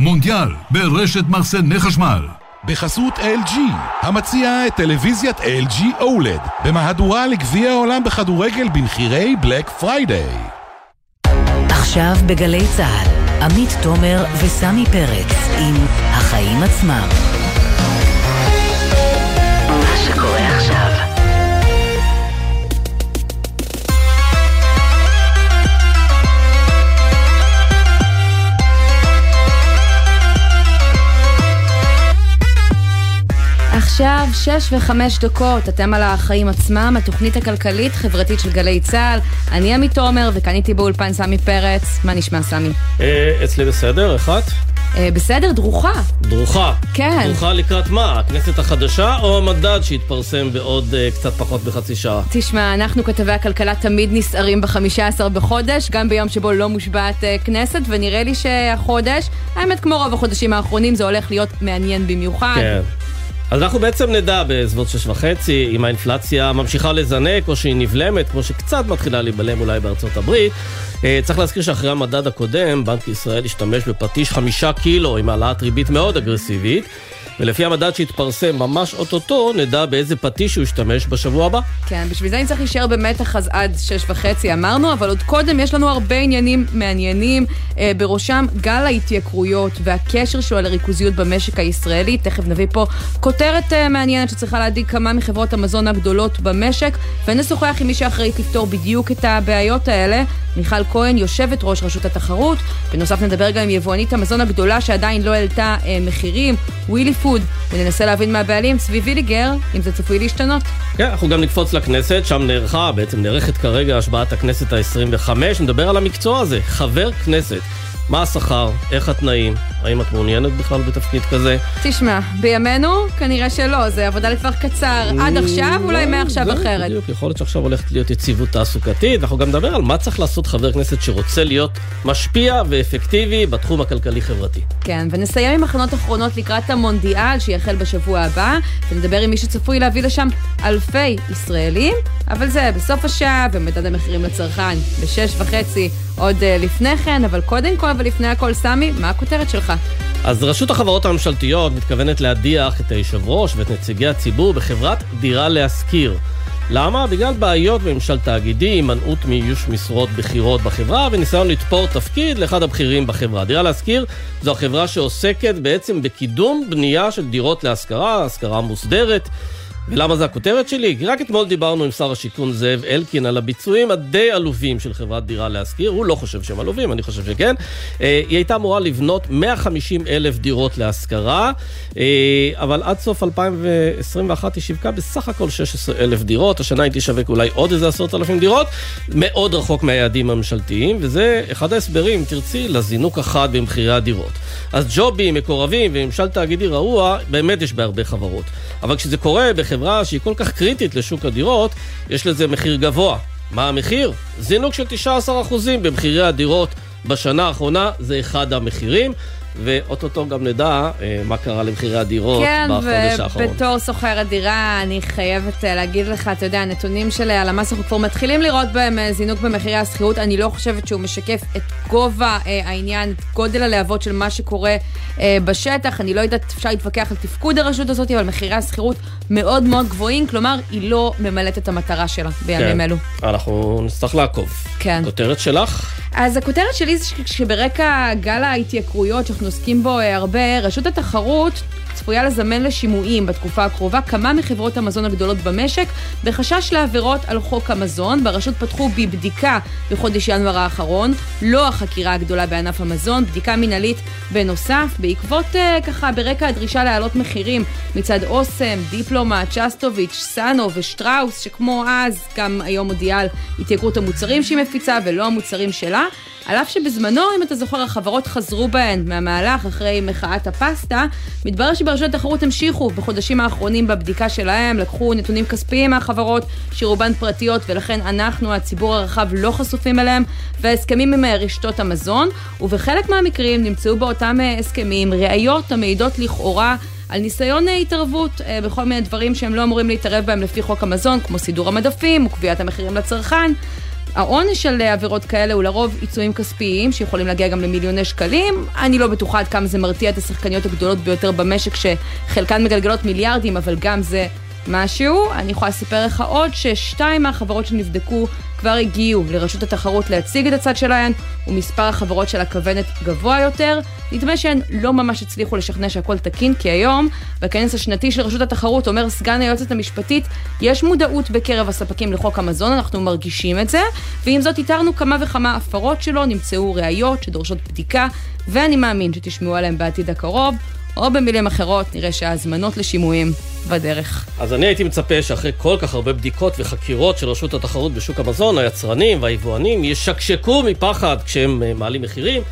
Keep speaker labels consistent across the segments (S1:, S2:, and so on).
S1: מונדיאל, ברשת מחסני חשמל.
S2: בחסות LG, המציעה את טלוויזיית LG OLED, במהדורה לגביע העולם בכדורגל במחירי בלק פריידיי.
S3: עכשיו בגלי צה"ל, עמית תומר וסמי פרץ עם החיים עצמם. עכשיו
S4: שש וחמש דקות, אתם על החיים עצמם, התוכנית הכלכלית-חברתית של גלי צה"ל. אני עמית תומר, וכאן איתי באולפן סמי פרץ. מה נשמע, סמי?
S5: אה, אצלי בסדר, אחת?
S4: אה, בסדר, דרוכה.
S5: דרוכה.
S4: כן.
S5: דרוכה לקראת מה? הכנסת החדשה או המדד שהתפרסם בעוד אה, קצת פחות מחצי שעה?
S4: תשמע, אנחנו כתבי הכלכלה תמיד נסערים בחמישה עשר בחודש, גם ביום שבו לא מושבעת כנסת, ונראה לי שהחודש, האמת כמו רוב החודשים האחרונים, זה הולך להיות מעניין במיוחד.
S5: כן. אז אנחנו בעצם נדע בסביבות שש וחצי אם האינפלציה ממשיכה לזנק או שהיא נבלמת, כמו שקצת מתחילה להיבלם אולי בארצות הברית. אה, צריך להזכיר שאחרי המדד הקודם, בנק ישראל השתמש בפטיש חמישה קילו עם העלאת ריבית מאוד אגרסיבית. ולפי המדד שהתפרסם ממש אוטוטו, נדע באיזה פטיש הוא ישתמש בשבוע הבא.
S4: כן, בשביל זה אני צריך להישאר במתח אז עד שש וחצי אמרנו, אבל עוד קודם יש לנו הרבה עניינים מעניינים, אה, בראשם גל ההתייקרויות והקשר שלו לריכוזיות במשק הישראלי. תכף נביא פה כותרת אה, מעניינת שצריכה להדאיג כמה מחברות המזון הגדולות במשק, ונשוחח עם מי שאחראית לפתור בדיוק את הבעיות האלה. מיכל כהן, יושבת ראש רשות התחרות. בנוסף נדבר גם עם יבואנית המזון הגדולה שעדיין לא העלתה אה, מחירים, ווילי פוד, וננסה להבין מהבעלים, צבי ויליגר, אם זה צפוי להשתנות.
S5: כן, אנחנו גם נקפוץ לכנסת, שם נערכה, בעצם נערכת כרגע השבעת הכנסת ה-25, נדבר על המקצוע הזה, חבר כנסת. מה השכר, איך התנאים, האם את מעוניינת בכלל בתפקיד כזה?
S4: תשמע, בימינו כנראה שלא, זה עבודה לטווח קצר. עד עכשיו, אולי מעכשיו
S5: זה
S4: אחרת.
S5: בדיוק, יכול להיות שעכשיו הולכת להיות יציבות תעסוקתית, ואנחנו גם נדבר על מה צריך לעשות חבר כנסת שרוצה להיות משפיע ואפקטיבי בתחום הכלכלי-חברתי.
S4: כן, ונסיים עם הכנות אחרונות לקראת המונדיאל שיחל בשבוע הבא, ונדבר עם מי שצפוי להביא לשם אלפי ישראלים, אבל זה בסוף השעה ומדד המחירים לצרכן בשש וחצי עוד uh, לפני כן, אבל קודם כל ולפני הכל, סמי, מה הכותרת שלך?
S5: אז רשות החברות הממשלתיות מתכוונת להדיח את היושב ראש ואת נציגי הציבור בחברת דירה להשכיר. למה? בגלל בעיות בממשל תאגידי, הימנעות מאיוש משרות בכירות בחברה וניסיון לתפור תפקיד לאחד הבכירים בחברה. דירה להשכיר זו החברה שעוסקת בעצם בקידום בנייה של דירות להשכרה, השכרה מוסדרת. ולמה זה הכותרת שלי? כי רק אתמול דיברנו עם שר השיכון זאב אלקין על הביצועים הדי עלובים של חברת דירה להשכיר, הוא לא חושב שהם עלובים, אני חושב שכן. אה, היא הייתה אמורה לבנות 150 אלף דירות להשכרה, אה, אבל עד סוף 2021 היא שיווקה בסך הכל 16 אלף דירות, השנה היא תשווק אולי עוד איזה עשרות אלפים דירות, מאוד רחוק מהיעדים הממשלתיים, וזה אחד ההסברים, אם תרצי, לזינוק החד במחירי הדירות. אז ג'ובים, מקורבים וממשל תאגידי רעוע, באמת יש בהרבה חברות. אבל כשזה קורה בחברה שהיא כל כך קריטית לשוק הדירות, יש לזה מחיר גבוה. מה המחיר? זינוק של 19% במחירי הדירות בשנה האחרונה, זה אחד המחירים. ואו-טו-טו גם נדע אה, מה קרה למחירי הדירות
S4: כן,
S5: בחודש האחרון.
S4: כן, ובתור סוחרת דירה, אני חייבת אה, להגיד לך, אתה יודע, הנתונים של הלמ"ס, אנחנו כבר מתחילים לראות בהם אה, זינוק במחירי השכירות. אני לא חושבת שהוא משקף את גובה אה, העניין, את גודל הלהבות של מה שקורה אה, בשטח. אני לא יודעת, אפשר להתווכח על תפקוד הרשות הזאת, אבל מחירי השכירות מאוד מאוד גבוהים, כלומר, היא לא ממלאת את המטרה שלה בימים
S5: כן.
S4: אלו.
S5: אנחנו נצטרך לעקוב.
S4: כן.
S5: כותרת שלך?
S4: אז הכותרת שלי זה שברקע גל ההתייקרויות שאנחנו עוסקים בו אה, הרבה, רשות התחרות צפויה לזמן לשימועים בתקופה הקרובה כמה מחברות המזון הגדולות במשק בחשש לעבירות על חוק המזון. ברשות פתחו בבדיקה בחודש ינואר האחרון, לא החקירה הגדולה בענף המזון, בדיקה מינהלית בנוסף, בעקבות uh, ככה ברקע הדרישה להעלות מחירים מצד אוסם, דיפלומט, שסטוביץ', סאנו ושטראוס, שכמו אז גם היום הודיעה על התייקרות המוצרים שהיא מפיצה ולא המוצרים שלה. על אף שבזמנו, אם אתה זוכר, החברות חזרו בהן מהמהלך אחרי מחאת הפסטה, מתברר שברשות התחרות המשיכו בחודשים האחרונים בבדיקה שלהם, לקחו נתונים כספיים מהחברות, שרובן פרטיות, ולכן אנחנו, הציבור הרחב, לא חשופים אליהם, וההסכמים עם רשתות המזון, ובחלק מהמקרים נמצאו באותם הסכמים ראיות המעידות לכאורה על ניסיון התערבות אה, בכל מיני דברים שהם לא אמורים להתערב בהם לפי חוק המזון, כמו סידור המדפים וקביעת המחירים לצרכן. העונש של עבירות כאלה הוא לרוב עיצומים כספיים שיכולים להגיע גם למיליוני שקלים. אני לא בטוחה עד כמה זה מרתיע את השחקניות הגדולות ביותר במשק שחלקן מגלגלות מיליארדים, אבל גם זה משהו. אני יכולה לספר לך עוד ששתיים מהחברות שנבדקו כבר הגיעו לרשות התחרות להציג את הצד שלהן, ומספר החברות של הכוונת גבוה יותר. נדמה שהן לא ממש הצליחו לשכנע שהכל תקין, כי היום, בכנס השנתי של רשות התחרות, אומר סגן היועצת המשפטית, יש מודעות בקרב הספקים לחוק המזון, אנחנו מרגישים את זה, ועם זאת איתרנו כמה וכמה הפרות שלו, נמצאו ראיות שדורשות בדיקה, ואני מאמין שתשמעו עליהן בעתיד הקרוב. או במילים אחרות, נראה שההזמנות לשימועים בדרך.
S5: אז אני הייתי מצפה שאחרי כל כך הרבה בדיקות וחקירות של רשות התחרות בשוק המזון, היצרנים והיבואנים ישקשקו מפחד כשהם אה, מעלים מחירים.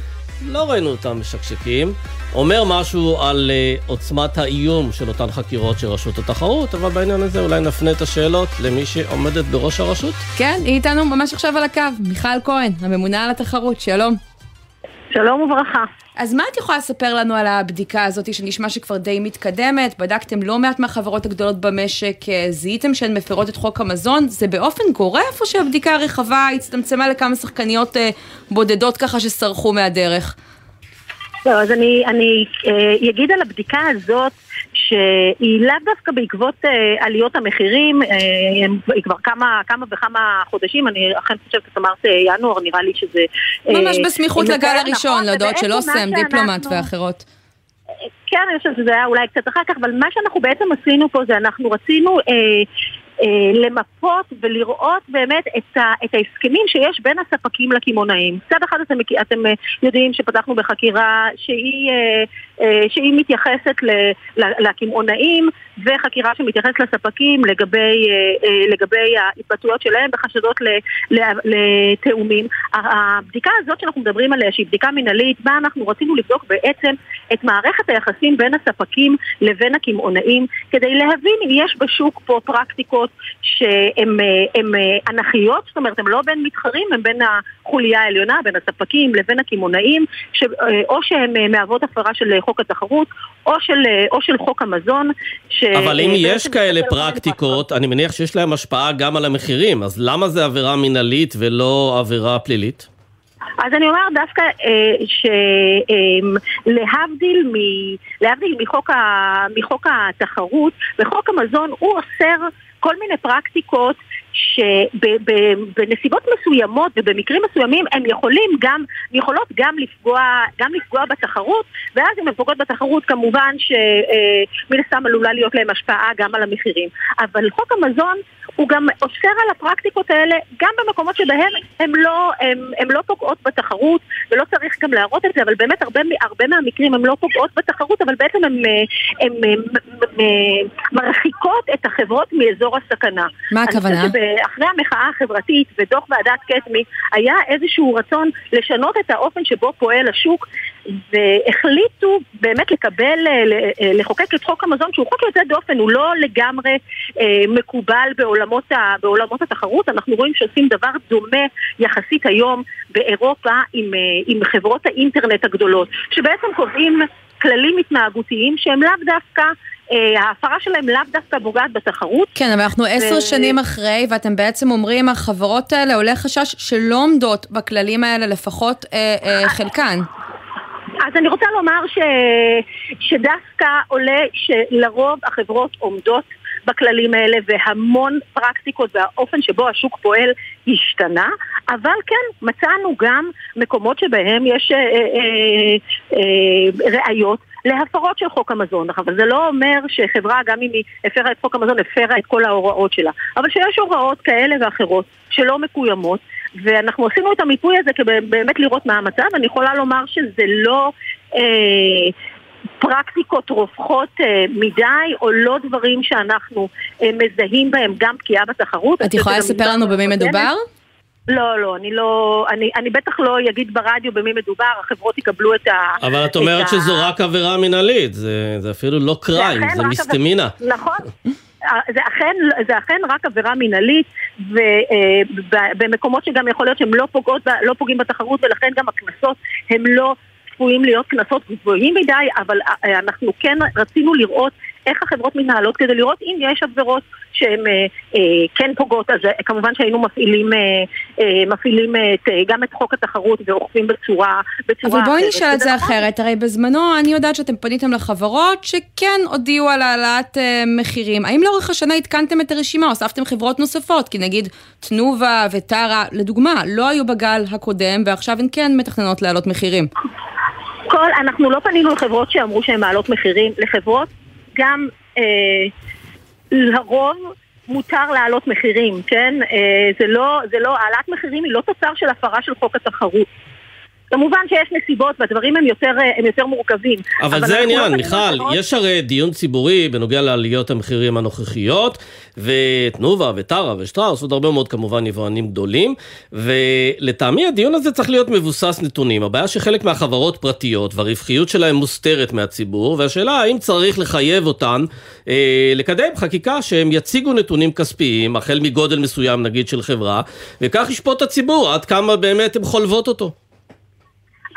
S5: לא ראינו אותם משקשקים. אומר משהו על uh, עוצמת האיום של אותן חקירות של רשות התחרות, אבל בעניין הזה אולי נפנה את השאלות למי שעומדת בראש הרשות.
S4: כן, היא איתנו ממש עכשיו על הקו, מיכל כהן, הממונה על התחרות, שלום.
S6: שלום וברכה.
S4: אז מה את יכולה לספר לנו על הבדיקה הזאת, שנשמע שכבר די מתקדמת? בדקתם לא מעט מהחברות הגדולות במשק, אה, זיהיתם שהן מפרות את חוק המזון? זה באופן גורף, או שהבדיקה הרחבה הצטמצמה לכמה שחקניות אה, בודדות ככה שסרחו מהדרך?
S6: לא, אז אני, אני אה, אגיד על הבדיקה הזאת שהיא לאו דווקא בעקבות אה, עליות המחירים, אה, היא כבר כמה, כמה וכמה חודשים, אני אכן חושבת, את אמרת אה, ינואר, נראה לי שזה...
S4: אה, ממש בסמיכות לגל הראשון, נכון, להודות של אוסם, דיפלומט ואחרות.
S6: כן, אני חושבת שזה היה אולי קצת אחר כך, אבל מה שאנחנו בעצם עשינו פה זה אנחנו רצינו אה, למפות ולראות באמת את, ה, את ההסכמים שיש בין הספקים לקמעונאים. מצד אחד אתם, אתם אה, יודעים שפתחנו בחקירה שהיא, אה, שהיא מתייחסת לקמעונאים וחקירה שמתייחסת לספקים לגבי, לגבי ההתבטאויות שלהם בחשדות לתאומים. הבדיקה הזאת שאנחנו מדברים עליה, שהיא בדיקה מנהלית, בה אנחנו רצינו לבדוק בעצם את מערכת היחסים בין הספקים לבין הקמעונאים, כדי להבין אם יש בשוק פה פרקטיקות שהן אנכיות, זאת אומרת, הן לא בין מתחרים, הן בין החוליה העליונה, בין הספקים לבין הקמעונאים, ש, או שהן מהוות הפרה של חוק התחרות, או של, או של חוק המזון.
S5: ש... אבל אם יש כאלה פרקטיקות, אני מניח שיש להם השפעה גם על המחירים, אז למה זה עבירה מינהלית ולא עבירה פלילית?
S6: אז אני אומר דווקא אה, שלהבדיל אה, מחוק, מחוק התחרות, בחוק המזון הוא אוסר כל מיני פרקטיקות שבנסיבות מסוימות ובמקרים מסוימים הם יכולים גם, יכולות גם לפגוע, גם לפגוע בתחרות ואז אם הן פוגעות בתחרות כמובן שמן הסתם עלולה להיות להם השפעה גם על המחירים. אבל חוק המזון הוא גם אוסר על הפרקטיקות האלה גם במקומות שבהם הן לא, הם, הם לא פוגעות בתחרות ולא צריך גם להראות את זה, אבל באמת הרבה, הרבה מהמקרים הן לא פוגעות בתחרות, אבל בעצם הן מרחיקות את החברות מאזור הסכנה.
S4: מה הכוונה?
S6: אחרי המחאה החברתית ודוח ועדת קטמי היה איזשהו רצון לשנות את האופן שבו פועל השוק והחליטו באמת לקבל, אה, אה, לחוקק את חוק המזון שהוא חוק יוצא דופן, הוא לא לגמרי אה, מקובל בעולמות, ה, בעולמות התחרות, אנחנו רואים שעושים דבר דומה יחסית היום באירופה עם, עם חברות האינטרנט הגדולות, שבעצם קובעים כללים התנהגותיים שהם לאו דווקא ההפרה שלהם לאו דווקא פוגעת בתחרות.
S4: כן, אבל אנחנו עשר ו... שנים אחרי, ואתם בעצם אומרים, החברות האלה עולה חשש שלא עומדות בכללים האלה, לפחות אה, אה, חלקן.
S6: אז אני רוצה לומר ש... שדווקא עולה שלרוב החברות עומדות בכללים האלה והמון פרקטיקות והאופן שבו השוק פועל השתנה, אבל כן, מצאנו גם מקומות שבהם יש אה, אה, אה, ראיות להפרות של חוק המזון, אבל זה לא אומר שחברה, גם אם היא הפרה את חוק המזון, הפרה את כל ההוראות שלה, אבל שיש הוראות כאלה ואחרות שלא מקוימות, ואנחנו עשינו את המיפוי הזה כדי באמת לראות מה המצב, אני יכולה לומר שזה לא... אה, פרקטיקות רווחות אה, מדי, או לא דברים שאנחנו אה, מזהים בהם גם פגיעה בתחרות.
S4: את יכולה לספר לנו במי מדובר?
S6: לא, לא, אני לא, אני, אני בטח לא אגיד ברדיו במי מדובר, החברות יקבלו את ה...
S5: אבל את אומרת. שזו רק עבירה מינהלית, זה, זה אפילו לא קריים, זה, זה מסתמינה.
S6: עבר... נכון. זה אכן, זה אכן רק עבירה מינהלית ובמקומות אה, שגם יכול להיות שהם לא, פוגעות, לא פוגעים בתחרות ולכן גם הקנסות הם לא צפויים להיות קנסות גבוהים מדי אבל אה, אנחנו כן רצינו לראות איך החברות מתנהלות כדי לראות אם יש עבירות שהן אה, אה, כן פוגעות, אז אה, כמובן שהיינו מפעילים, אה, אה, מפעילים את, אה, גם את חוק התחרות ואוכפים בצורה, בצורה
S4: אבל בואי. נשאל את זה
S6: נכון.
S4: אחרת, הרי בזמנו אני יודעת שאתם פניתם לחברות שכן הודיעו על העלאת אה, מחירים. האם לאורך השנה עדכנתם את הרשימה, הוספתם חברות נוספות? כי נגיד תנובה וטרה, לדוגמה, לא היו בגל הקודם ועכשיו הן כן מתכננות להעלות מחירים.
S6: כל, אנחנו לא פנינו לחברות שאמרו שהן מעלות מחירים, לחברות גם אה, לרוב מותר להעלות מחירים, כן? אה, זה לא, לא, העלאת מחירים היא לא תוצר של הפרה של חוק התחרות. כמובן שיש נסיבות והדברים הם יותר, אה, הם יותר מורכבים.
S5: אבל זה
S6: אנחנו לא
S5: העניין, מיכל,
S6: לחברות-
S5: יש הרי דיון ציבורי בנוגע לעליות המחירים הנוכחיות, ותנובה וטרה ושטראוס, עוד הרבה מאוד כמובן יבואנים גדולים, ולטעמי הדיון הזה צריך להיות מבוסס נתונים. הבעיה שחלק מהחברות פרטיות והרווחיות שלהן מוסתרת מהציבור, והשאלה האם צריך לחייב אותן אה, לקדם חקיקה שהם יציגו נתונים כספיים, החל מגודל מסוים נגיד של חברה, וכך ישפוט הציבור עד כמה באמת הן חולבות אותו.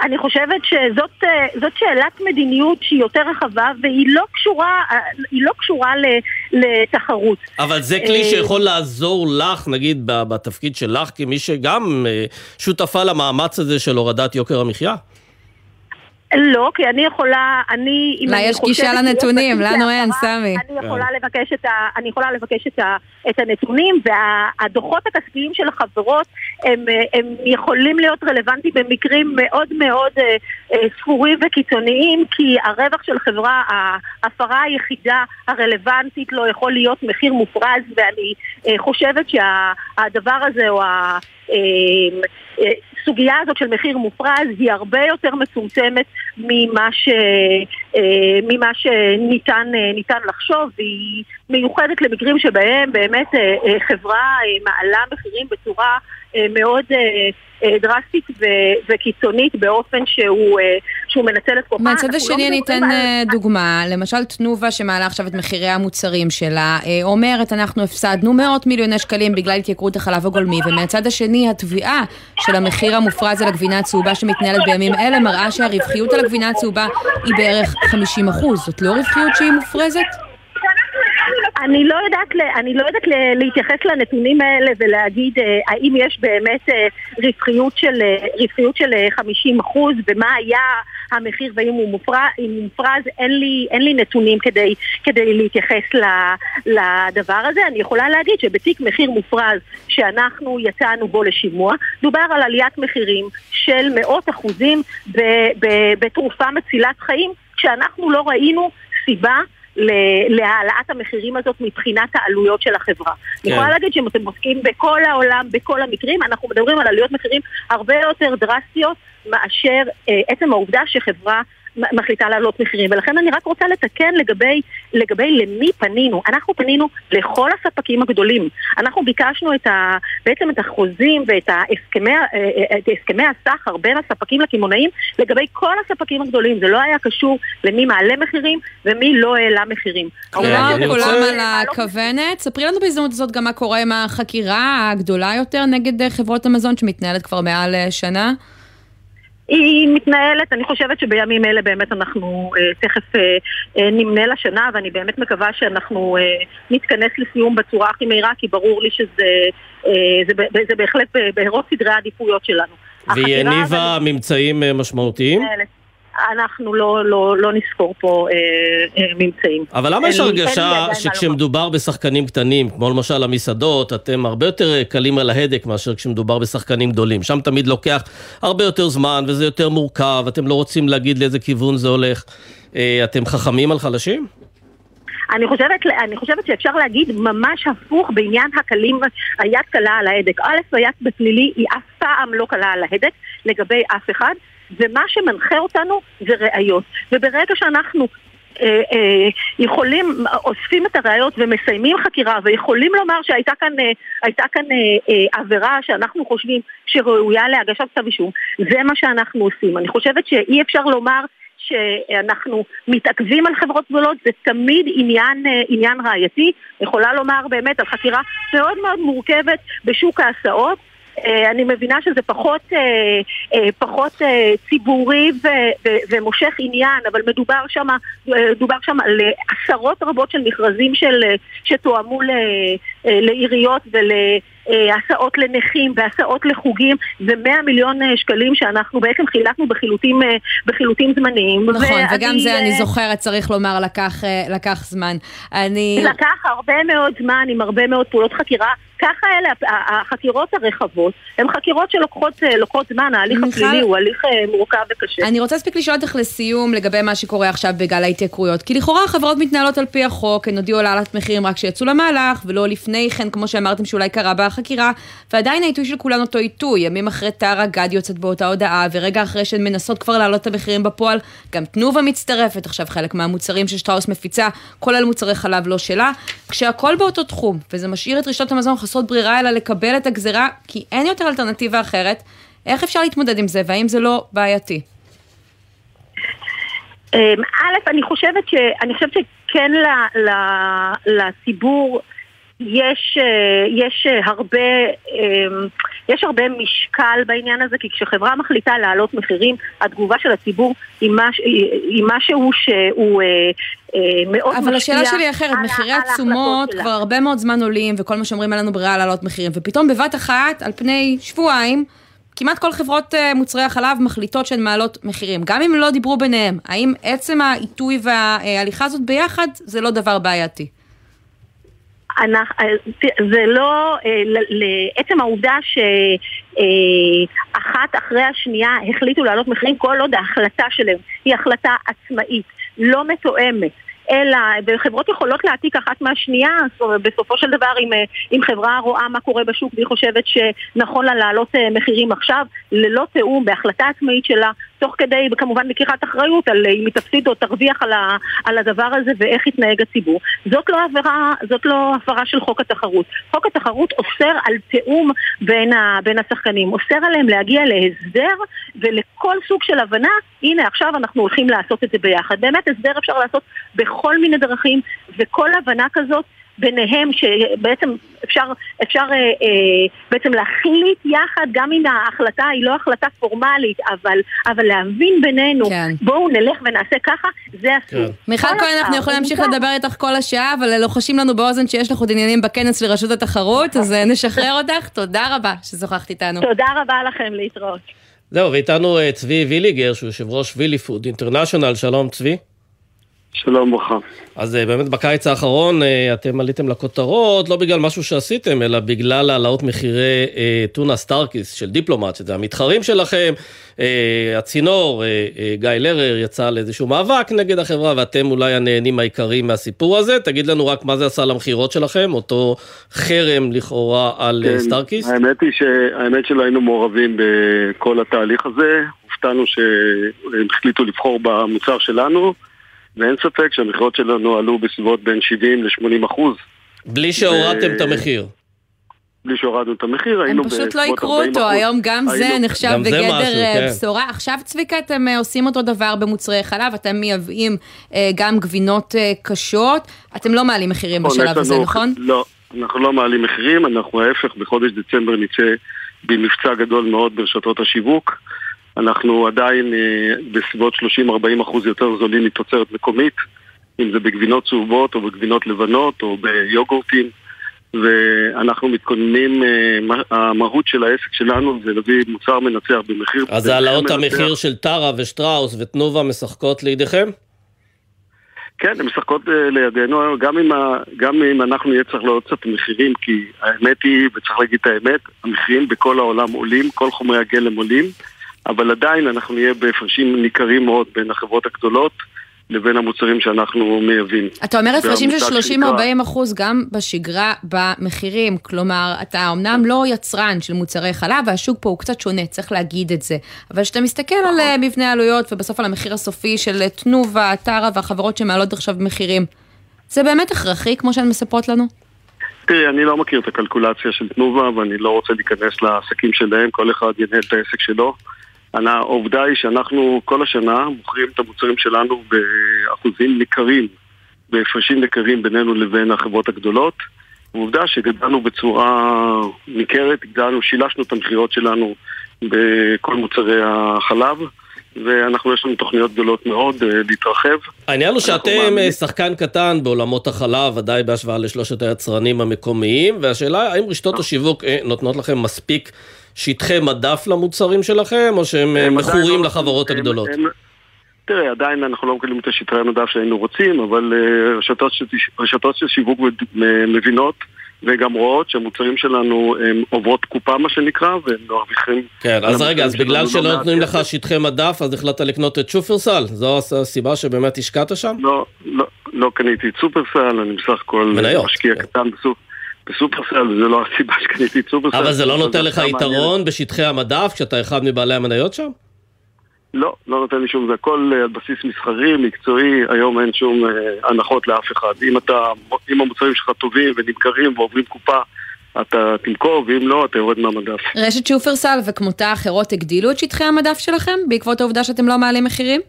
S6: אני חושבת שזאת אה, שאלת מדיניות שהיא יותר רחבה והיא לא קשורה, אה, לא קשורה לתחרות.
S5: אבל זה כלי
S6: אה,
S5: שיכול לעזור לך, נגיד, בתפקיד שלך, כמי שגם שותפה למאמץ הזה של הורדת יוקר המחיה?
S6: לא, כי אני יכולה, אני... אם
S4: לה יש גישה לנתונים, לנו אין, סמי.
S6: אני יכולה לבקש את, ה, אני יכולה לבקש את, ה, את הנתונים, והדוחות הכספיים של החברות הם, הם יכולים להיות רלוונטיים במקרים מאוד מאוד אה, אה, ספורים וקיצוניים, כי הרווח של חברה, ההפרה היחידה הרלוונטית לו יכול להיות מחיר מופרז, ואני אה, חושבת שהדבר הזה, או ה... הסוגיה הזאת של מחיר מופרז היא הרבה יותר מצומצמת ממה, ש, אה, ממה שניתן אה, לחשוב והיא מיוחדת למקרים שבהם באמת אה, חברה מעלה מחירים בצורה מאוד אה, אה, דרסטית ו- וקיצונית באופן שהוא, אה, שהוא מנצל את כוחה.
S4: מהצד
S6: לא
S4: השני אני אתן
S6: על-
S4: אה, דוגמה, למשל תנובה שמעלה עכשיו את מחירי המוצרים שלה, אה, אומרת אנחנו הפסדנו מאות מיליוני שקלים בגלל התייקרות החלב הגולמי, ומהצד השני התביעה של המחיר המופרז על הגבינה הצהובה שמתנהלת בימים אלה מראה שהרווחיות על הגבינה הצהובה היא בערך 50 זאת לא רווחיות שהיא מופרזת?
S6: אני לא יודעת, אני לא יודעת להתייחס לנתונים האלה ולהגיד אה, האם יש באמת אה, רווחיות של, אה, רווחיות של אה, 50 אחוז ומה היה המחיר והאם הוא מופרז, אין, לי, אין לי נתונים כדי, כדי להתייחס לדבר הזה. אני יכולה להגיד שבתיק מחיר מופרז שאנחנו יצאנו בו לשימוע, דובר על עליית מחירים של מאות אחוזים ב- ב- בתרופה מצילת חיים, כשאנחנו לא ראינו סיבה להעלאת המחירים הזאת מבחינת העלויות של החברה.
S5: כן.
S6: אני יכולה להגיד שאם אתם עוסקים בכל העולם, בכל המקרים, אנחנו מדברים על עלויות מחירים הרבה יותר דרסטיות מאשר אה, עצם העובדה שחברה מחליטה להעלות מחירים. ולכן אני רק רוצה לתקן לגבי, לגבי למי פנינו. אנחנו פנינו לכל הספקים הגדולים. אנחנו ביקשנו את ה, בעצם את החוזים ואת ההסכמי, אה, אה, את הסכמי הסחר בין הספקים לקמעונאים לגבי כל הספקים הגדולים. זה לא היה קשור למי מעלה מחירים ומי לא העלה מחירים.
S4: כלומר,
S5: רוצה-
S4: כולם על הכוונת. ספרי לנו בהזדמנות הזאת גם מה קורה עם החקירה הגדולה יותר נגד אה, חברות המזון שמתנהלת כבר מעל שנה.
S6: היא מתנהלת, אני חושבת שבימים אלה באמת אנחנו אה, תכף אה, אה, נמנה לשנה ואני באמת מקווה שאנחנו אה, נתכנס לסיום בצורה הכי מהירה כי ברור לי שזה אה, זה, ב- זה בהחלט ב- בראש סדרי העדיפויות שלנו.
S5: והיא הניבה ממצאים אה, משמעותיים?
S6: מתנהלת. אנחנו לא, לא, לא נספור פה אה, אה, ממצאים.
S5: אבל למה יש הרגשה שכשמדובר בשחקנים קטנים, כמו למשל המסעדות, אתם הרבה יותר קלים על ההדק מאשר כשמדובר בשחקנים גדולים? שם תמיד לוקח הרבה יותר זמן וזה יותר מורכב, אתם לא רוצים להגיד לאיזה כיוון זה הולך. אה, אתם חכמים על חלשים?
S6: אני חושבת, אני חושבת שאפשר להגיד ממש הפוך בעניין הקלים, היד קלה על ההדק. א', היד בפלילי היא אף פעם לא קלה על ההדק לגבי אף אחד, ומה שמנחה אותנו זה ראיות. וברגע שאנחנו אה, אה, יכולים, אוספים את הראיות ומסיימים חקירה ויכולים לומר שהייתה כאן, אה, כאן אה, אה, עבירה שאנחנו חושבים שראויה להגשת כתב אישום, זה מה שאנחנו עושים. אני חושבת שאי אפשר לומר שאנחנו מתעכבים על חברות גדולות, זה תמיד עניין, אה, עניין ראייתי. יכולה לומר באמת על חקירה מאוד מאוד מורכבת בשוק ההסעות. אה, אני מבינה שזה פחות, אה, אה, פחות ציבורי ומושך עניין, אבל מדובר שם, מדובר שם על עשרות רבות של מכרזים של, שתואמו לעיריות ול... הסעות לנכים והסעות לחוגים ומאה מיליון שקלים שאנחנו בעצם חילקנו בחילוטים, בחילוטים זמניים.
S4: נכון, ואני, וגם זה אני זוכרת, צריך לומר, לקח, לקח זמן. אני...
S6: לקח הרבה מאוד זמן עם הרבה מאוד פעולות חקירה. ככה אלה, החקירות הרחבות, הן חקירות שלוקחות אה, זמן, ההליך הפלילי הוא הליך אה, מורכב וקשה.
S4: אני רוצה להספיק לשאול אותך לסיום לגבי מה שקורה עכשיו בגל ההתייקרויות. כי לכאורה החברות מתנהלות על פי החוק, הן הודיעו על העלאת מחירים רק כשיצאו למהלך, ולא לפני כן, כמו שאמרתם שאולי קרה בחקירה, ועדיין העיתוי של כולן אותו עיתוי, ימים אחרי טרה גד יוצאת באותה הודעה, ורגע אחרי שהן מנסות כבר להעלות את המחירים בפועל, גם תנובה מצטרפת, עכשיו חלק מהמוצרים ששטראוס מפיצה, כולל מוצרי חלב לא שלה, כשהכול באותו תחום, וזה משאיר את רשתות המזון חסרות ברירה אלא לקבל את הגזירה, כי אין יותר אלטרנטיבה אחרת. איך אפשר להתמודד עם זה, והאם זה לא בעייתי?
S6: אמ, א', אני חושבת, ש, אני חושבת שכן לציבור יש, אה, יש הרבה, אמ, יש הרבה משקל בעניין הזה, כי כשחברה מחליטה להעלות מחירים, התגובה של הציבור היא, מש, היא משהו שהוא אה, אה, מאוד
S4: אבל השאלה שלי אחרת, מחירי התשומות כבר הרבה מאוד זמן עולים, וכל מה שאומרים עלינו ברירה להעלות מחירים, ופתאום בבת אחת, על פני שבועיים, כמעט כל חברות מוצרי החלב מחליטות שהן מעלות מחירים, גם אם לא דיברו ביניהם. האם עצם העיתוי וההליכה הזאת ביחד זה לא דבר בעייתי?
S6: אה, זה לא, אה, לעצם העובדה שאחת אחרי השנייה החליטו להעלות מחירים כל עוד ההחלטה שלהם היא החלטה עצמאית, לא מתואמת. אלא, וחברות יכולות להעתיק אחת מהשנייה, בסופו של דבר אם, אה, אם חברה רואה מה קורה בשוק והיא חושבת שנכון לה להעלות אה, מחירים עכשיו, ללא תיאום, בהחלטה עצמאית שלה, תוך כדי כמובן לקיחת אחריות על אה, אם היא תפסיד או תרוויח על, ה, על הדבר הזה ואיך יתנהג הציבור. זאת לא, עבירה, זאת לא הפרה של חוק התחרות. חוק התחרות אוסר על תיאום בין, ה, בין השחקנים, אוסר עליהם להגיע להסדר ולכל סוג של הבנה, הנה עכשיו אנחנו הולכים לעשות את זה ביחד. באמת הסדר אפשר לעשות בכל מיני דרכים וכל הבנה כזאת ביניהם שבעצם אפשר, אפשר אה, אה, בעצם להחליט יחד גם אם ההחלטה היא לא החלטה פורמלית אבל, אבל להבין בינינו כן. בואו נלך ונעשה ככה זה אסור. כן.
S4: מיכל כהן אנחנו יכולים להמשיך לדבר איתך כל השעה אבל לוחשים לנו באוזן שיש לך עוד עניינים בכנס לרשות התחרות אז אה, נשחרר אותך תודה רבה ששוחחת איתנו.
S6: תודה רבה לכם להתראות.
S5: זהו ואיתנו אה, צבי ויליגר שהוא יושב ראש Willi-Food International שלום צבי.
S7: שלום וברכה.
S5: אז אה, באמת בקיץ האחרון אה, אתם עליתם לכותרות, לא בגלל משהו שעשיתם, אלא בגלל העלאות מחירי אה, טונה Starkist של דיפלומט, שזה המתחרים שלכם. אה, הצינור, אה, גיא לרר, יצא לאיזשהו מאבק נגד החברה, ואתם אולי הנהנים העיקריים מהסיפור הזה. תגיד לנו רק מה זה עשה למכירות שלכם, אותו חרם לכאורה על כן, Starkist.
S7: האמת היא שהאמת שלא היינו מעורבים בכל התהליך הזה. הופתענו שהם החליטו לבחור במוצר שלנו. ואין ספק שהמכירות שלנו עלו בסביבות בין 70 ל-80 אחוז.
S5: בלי שהורדתם את המחיר.
S7: בלי שהורדנו את המחיר, היינו
S4: בסביבות 40 אחוז. הם פשוט לא יקרו אותו, היום גם זה נחשב בגדר אה, כן. בשורה. עכשיו צביקה, אתם אה, עושים אותו דבר במוצרי חלב, אתם מייבאים אה, גם גבינות קשות, אתם לא מעלים מחירים נכון, בשלב הזה, נכון?
S7: לא, אנחנו לא מעלים מחירים, אנחנו ההפך, בחודש דצמבר נצא במבצע גדול מאוד ברשתות השיווק. אנחנו עדיין אה, בסביבות 30-40 אחוז יותר זולים מתוצרת מקומית, אם זה בגבינות צהובות או בגבינות לבנות או ביוגורטים. ואנחנו מתכוננים, אה, המהות של העסק שלנו זה להביא מוצר מנצח במחיר...
S5: אז העלאות המחיר של טרה ושטראוס ותנובה משחקות לידיכם?
S7: כן, הן משחקות אה, לידינו, גם אם, ה, גם אם אנחנו נהיה צריך לעלות קצת מחירים, כי האמת היא, וצריך להגיד את האמת, המחירים בכל העולם עולים, כל חומרי הגלם עולים. אבל עדיין אנחנו נהיה בהפרשים ניכרים מאוד בין החברות הגדולות לבין המוצרים שאנחנו מייבאים.
S4: אתה אומר הפרשים של 30-40 אחוז גם בשגרה במחירים, כלומר, אתה אמנם לא יצרן של מוצרי חלב, והשוק פה הוא קצת שונה, צריך להגיד את זה. אבל כשאתה מסתכל על אה, מבנה עלויות ובסוף על המחיר הסופי של תנובה, טרה והחברות שמעלות עכשיו מחירים, זה באמת הכרחי, כמו שהן מספרות לנו?
S7: תראי, אני לא מכיר את הקלקולציה של תנובה, ואני לא רוצה להיכנס לעסקים שלהם, כל אחד ינהל את העסק שלו. העובדה היא שאנחנו כל השנה מוכרים את המוצרים שלנו באחוזים ניכרים, בהפרשים ניכרים בינינו לבין החברות הגדולות. ועובדה שגדלנו בצורה ניכרת, גדלנו, שילשנו את המכירות שלנו בכל מוצרי החלב. ואנחנו, יש לנו תוכניות גדולות מאוד uh, להתרחב.
S5: העניין הוא שאתם
S7: מאמינים...
S5: אה, שחקן קטן בעולמות החלב, ודאי בהשוואה לשלושת היצרנים המקומיים, והשאלה האם רשתות השיווק אה, נותנות לכם מספיק שטחי מדף למוצרים שלכם, או שהם מכורים לא, לחברות הם, הגדולות? הם,
S7: תראה, עדיין אנחנו לא מקבלים את השטחי המדף שהיינו רוצים, אבל uh, רשתות, רשתות של שיווק מבינות וגם רואות שהמוצרים שלנו הם עוברות קופה מה שנקרא, והם מרוויחים...
S5: כן, אז רגע, אז בגלל שלא לא נותנים לך שטחי מדף, אז החלטת לקנות את שופרסל? זו הסיבה שבאמת השקעת שם?
S7: לא, לא, לא קניתי את סופרסל, אני בסך הכל משקיע כן. קטן בסופ... בסופרסל, זה לא הסיבה שקניתי את סופרסל.
S5: אבל זה לא נותן לך יתרון בשטחי המדף כשאתה אחד מבעלי המניות שם?
S7: לא, לא נותן לי שום, זה הכל אה, על בסיס מסחרי, מקצועי, היום אין שום אה, הנחות לאף אחד. אם אתה, אם המוצרים שלך טובים ונמכרים ועוברים קופה, אתה תמכור, ואם לא, אתה יורד מהמדף.
S4: רשת שופרסל וכמותה אחרות הגדילו את שטחי המדף שלכם, בעקבות העובדה שאתם לא מעלים מחירים?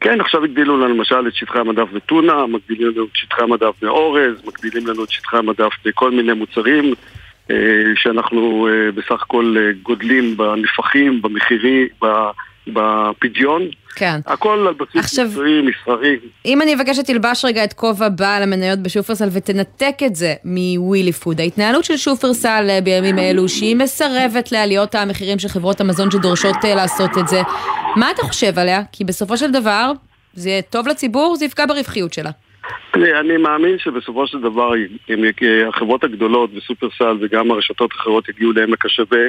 S7: כן, עכשיו הגדילו לנו למשל את שטחי המדף בטונה, מגדילים לנו את שטחי המדף באורז, מגדילים לנו את שטחי המדף בכל מיני מוצרים. אה, שאנחנו אה, בסך הכל גודלים בנפחים, במחירי, בפדיון.
S4: כן.
S7: הכל על בסיס עכשיו, מקצועי, מסחרי.
S4: אם אני אבקש שתלבש רגע את כובע בעל המניות בשופרסל ותנתק את זה מווילי פוד, ההתנהלות של שופרסל אה, בימים אלו, שהיא מסרבת לעליות המחירים של חברות המזון שדורשות אה, לעשות את זה, מה אתה חושב עליה? כי בסופו של דבר, זה יהיה טוב לציבור, זה יפגע ברווחיות שלה.
S7: אני, אני מאמין שבסופו של דבר אם החברות הגדולות וסופרסל וגם הרשתות האחרות יגיעו לעמק השווה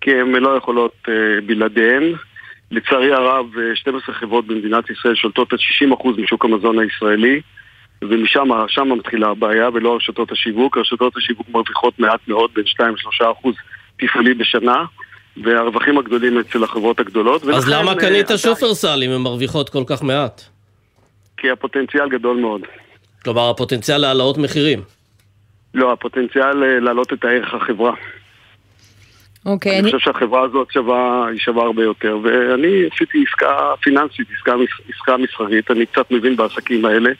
S7: כי הן לא יכולות uh, בלעדיהן לצערי הרב, 12 אה, חברות במדינת ישראל שולטות עד 60% משוק המזון הישראלי ומשם שם מתחילה הבעיה ולא רשתות השיווק. רשתות השיווק מרוויחות מעט מאוד, בין 2-3% תפעולי בשנה והרווחים הגדולים אצל החברות הגדולות.
S5: אז למה אה, קנית שופרסל אם הן מרוויחות כל כך מעט?
S7: כי הפוטנציאל גדול מאוד.
S5: כלומר, הפוטנציאל להעלאות מחירים.
S7: לא, הפוטנציאל אה, להעלות את הערך החברה.
S4: אוקיי.
S7: אני, אני חושב שהחברה הזאת שווה, היא שווה הרבה יותר, ואני עשיתי עסקה פיננסית, עסקה, עסקה מסחרית, אני קצת מבין בעסקים האלה,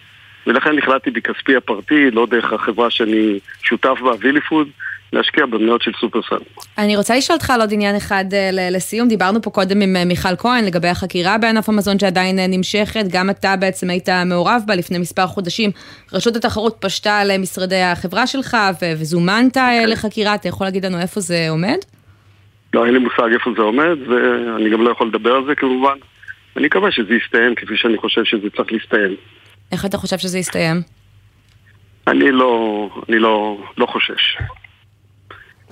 S7: ולכן החלטתי בכספי הפרטי, לא דרך החברה שאני שותף בה, וילי פוד, להשקיע במניות של סופרסל.
S4: אני רוצה לשאול אותך על עוד עניין אחד אה, לסיום. דיברנו פה קודם עם אה, מיכל כהן לגבי החקירה בענף המזון שעדיין אה, נמשכת. גם אתה בעצם היית מעורב בה לפני מספר חודשים. רשות התחרות פשטה על משרדי החברה שלך וזומנת okay. אוקיי. לחקירה. אתה יכול להגיד לנו איפה זה עומד?
S7: לא, אין לי מושג איפה זה עומד, ואני גם לא יכול לדבר על זה כמובן. אני מקווה שזה יסתיים כפי שאני חושב שזה צריך להסתיים.
S4: איך אתה חושב שזה יסתיים?
S7: אני לא, אני לא, לא חושש.